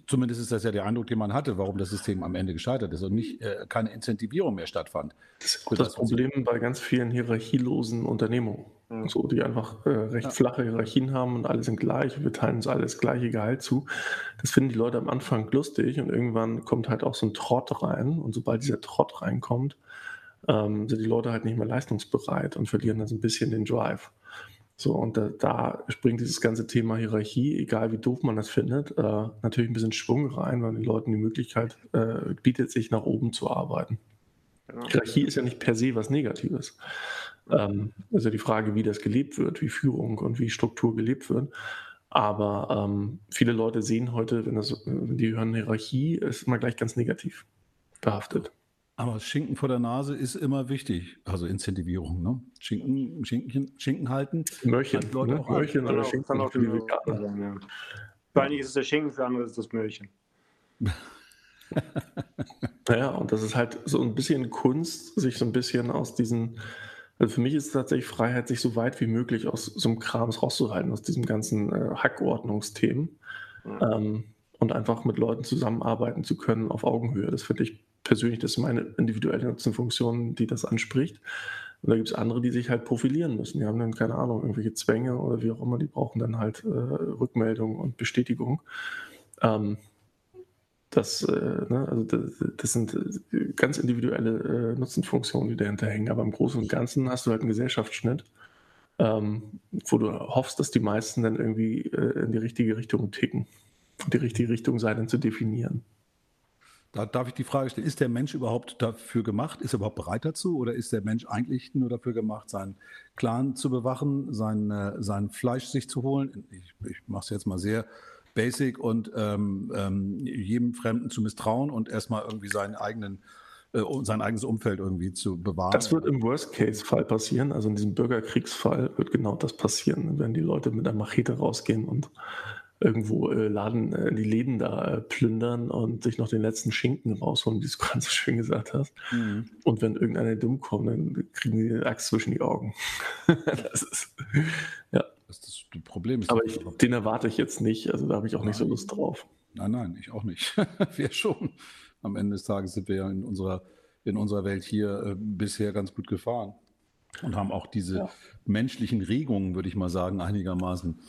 Zumindest ist das ja der Eindruck, den man hatte, warum das System am Ende gescheitert ist und nicht äh, keine Incentivierung mehr stattfand. Das ist auch das, das Problem bei ganz vielen hierarchielosen Unternehmungen, ja. so, die einfach äh, recht ja. flache Hierarchien haben und alle sind gleich, wir teilen uns alles gleiche Gehalt zu. Das finden die Leute am Anfang lustig und irgendwann kommt halt auch so ein Trott rein und sobald dieser Trott reinkommt, ähm, sind die Leute halt nicht mehr leistungsbereit und verlieren dann so ein bisschen den Drive. So, und da, da springt dieses ganze Thema Hierarchie, egal wie doof man das findet, äh, natürlich ein bisschen Schwung rein, weil den Leuten die Möglichkeit äh, bietet, sich nach oben zu arbeiten. Genau. Hierarchie ist ja nicht per se was Negatives. Ähm, also die Frage, wie das gelebt wird, wie Führung und wie Struktur gelebt wird. Aber ähm, viele Leute sehen heute, wenn, das, wenn die hören Hierarchie, ist immer gleich ganz negativ behaftet. Aber Schinken vor der Nase ist immer wichtig. Also Incentivierung, ne? Schinken, Schinken, Schinken halten. Möhrchen, ne? Möhrchen oder Schinken kann auch für die Veganer. Ja. Für einige ist es der Schinken, für andere ist es das Möhrchen. naja, und das ist halt so ein bisschen Kunst, sich so ein bisschen aus diesen also für mich ist es tatsächlich Freiheit, sich so weit wie möglich aus so einem Krams rauszuhalten, aus diesem ganzen äh, Hackordnungsthemen mhm. ähm, und einfach mit Leuten zusammenarbeiten zu können auf Augenhöhe. Das finde ich persönlich, das ist meine individuelle Nutzenfunktion, die das anspricht. Und da gibt es andere, die sich halt profilieren müssen. Die haben dann, keine Ahnung, irgendwelche Zwänge oder wie auch immer, die brauchen dann halt äh, Rückmeldung und Bestätigung. Ähm, das, äh, ne, also das, das, sind äh, ganz individuelle äh, Nutzenfunktionen, die dahinter hängen. Aber im Großen und Ganzen hast du halt einen Gesellschaftsschnitt, ähm, wo du hoffst, dass die meisten dann irgendwie äh, in die richtige Richtung ticken. Die richtige Richtung sei dann zu definieren. Da darf ich die Frage stellen, ist der Mensch überhaupt dafür gemacht? Ist er überhaupt bereit dazu? Oder ist der Mensch eigentlich nur dafür gemacht, seinen Clan zu bewachen, sein, äh, sein Fleisch sich zu holen? Ich, ich mache es jetzt mal sehr basic und ähm, ähm, jedem Fremden zu misstrauen und erstmal irgendwie seinen eigenen äh, sein eigenes Umfeld irgendwie zu bewahren. Das wird im Worst-Case-Fall passieren, also in diesem Bürgerkriegsfall wird genau das passieren, wenn die Leute mit einer Machete rausgehen und irgendwo äh, Laden, äh, die Läden da äh, plündern und sich noch den letzten Schinken rausholen, wie du es gerade so schön gesagt hast. Mhm. Und wenn irgendeiner dumm kommt, dann kriegen die eine Axt zwischen die Augen. das ist, ja. Das ist das Problem. Ist Aber ich, den erwarte ich jetzt nicht. Also da habe ich auch nein. nicht so Lust drauf. Nein, nein, ich auch nicht. wir schon. Am Ende des Tages sind wir ja in unserer, in unserer Welt hier äh, bisher ganz gut gefahren und haben auch diese ja. menschlichen Regungen, würde ich mal sagen, einigermaßen.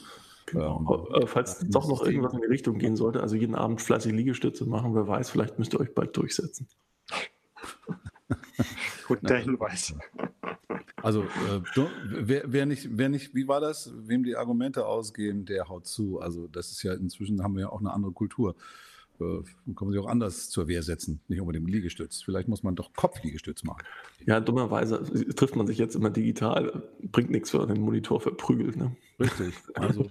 Genau. Ähm, äh, Falls doch noch irgendwas in die Richtung gehen sollte, also jeden Abend fleißig Liegestütze machen, wer weiß, vielleicht müsst ihr euch bald durchsetzen. Guter Hinweis. Also, äh, wer, wer, nicht, wer nicht, wie war das? Wem die Argumente ausgehen, der haut zu. Also, das ist ja inzwischen haben wir ja auch eine andere Kultur. Äh, kann man sich auch anders zur Wehr setzen, nicht unbedingt Liegestütz. Vielleicht muss man doch Kopfliegestütz machen. Ja, dummerweise trifft man sich jetzt immer digital, bringt nichts, man den Monitor verprügelt. Ne? Richtig. Also,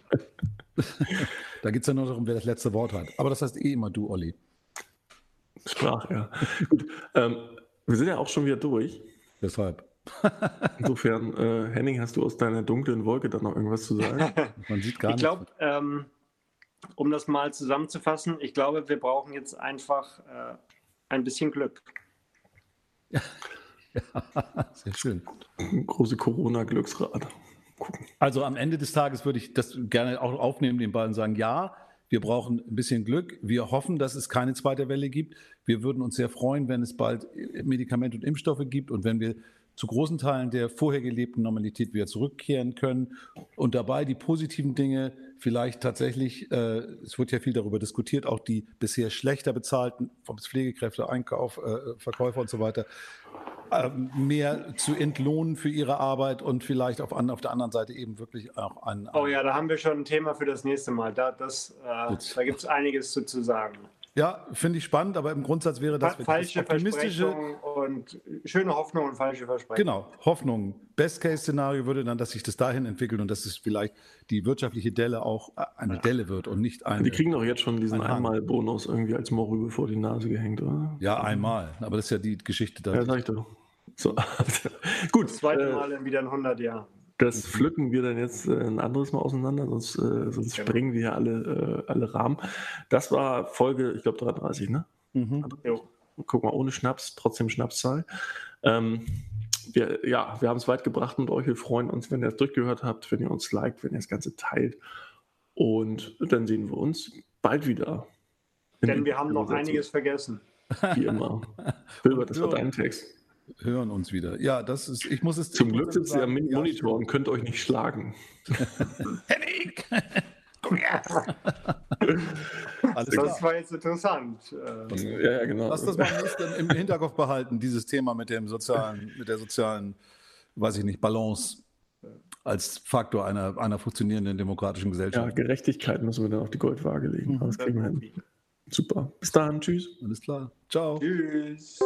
da geht es ja nur darum, wer das letzte Wort hat. Aber das heißt eh immer du, Olli. Sprach, ja. Gut. Ähm, wir sind ja auch schon wieder durch. Deshalb. Insofern, äh, Henning, hast du aus deiner dunklen Wolke dann noch irgendwas zu sagen? Man sieht gar ich glaube, ähm, um das mal zusammenzufassen, ich glaube, wir brauchen jetzt einfach äh, ein bisschen Glück. Ja. ja, sehr schön. Große Corona-Glücksrad. Also am Ende des Tages würde ich das gerne auch aufnehmen, den Ball und sagen, ja, wir brauchen ein bisschen Glück. Wir hoffen, dass es keine zweite Welle gibt. Wir würden uns sehr freuen, wenn es bald Medikamente und Impfstoffe gibt und wenn wir zu großen Teilen der vorher gelebten Normalität wieder zurückkehren können und dabei die positiven Dinge vielleicht tatsächlich, äh, es wird ja viel darüber diskutiert, auch die bisher schlechter bezahlten, vom Pflegekräfte, Einkauf, äh, Verkäufer und so weiter, äh, mehr zu entlohnen für ihre Arbeit und vielleicht auf, an, auf der anderen Seite eben wirklich auch ein. Oh ja, da haben wir schon ein Thema für das nächste Mal. Da, das, äh, da gibt es einiges zu, zu sagen. Ja, finde ich spannend, aber im Grundsatz wäre das falsche das optimistische und schöne Hoffnung und falsche Versprechen. Genau, Hoffnung. Best-Case-Szenario würde dann, dass sich das dahin entwickelt und dass es vielleicht die wirtschaftliche Delle auch äh, eine ja. Delle wird und nicht eine. Die kriegen doch jetzt schon diesen ein Einmal-Bonus irgendwie als Morübe vor die Nase gehängt, oder? Ja, einmal. Aber das ist ja die Geschichte da. Ja, sag ich doch. So. Gut. Das zweite äh, Mal in wieder in 100 Jahren. Das mhm. pflücken wir dann jetzt äh, ein anderes Mal auseinander, sonst, äh, sonst genau. sprengen wir hier alle, äh, alle Rahmen. Das war Folge, ich glaube, 33, ne? Mhm. Guck mal, ohne Schnaps, trotzdem Schnapszahl. Ähm, wir, ja, wir haben es weit gebracht mit euch. Wir freuen uns, wenn ihr es durchgehört habt, wenn ihr uns liked, wenn ihr das Ganze teilt. Und dann sehen wir uns bald wieder. Denn wir haben noch einiges vergessen. Wie immer. Wilbert, das war dein Text hören uns wieder. Ja, das ist, ich muss es Zum Glück sitzt ihr am Monitor und könnt euch nicht schlagen. Henning! Komm her! Alles das war jetzt interessant. Äh. Ja, ja, genau. Lass das mal im Hinterkopf behalten, dieses Thema mit dem sozialen, mit der sozialen, weiß ich nicht, Balance. als Faktor einer, einer funktionierenden demokratischen Gesellschaft. Ja, Gerechtigkeit müssen wir dann auf die Goldwaage legen. Mhm. Das kriegen wir hin. Super. Bis dann. Tschüss. Alles klar. Ciao. Tschüss.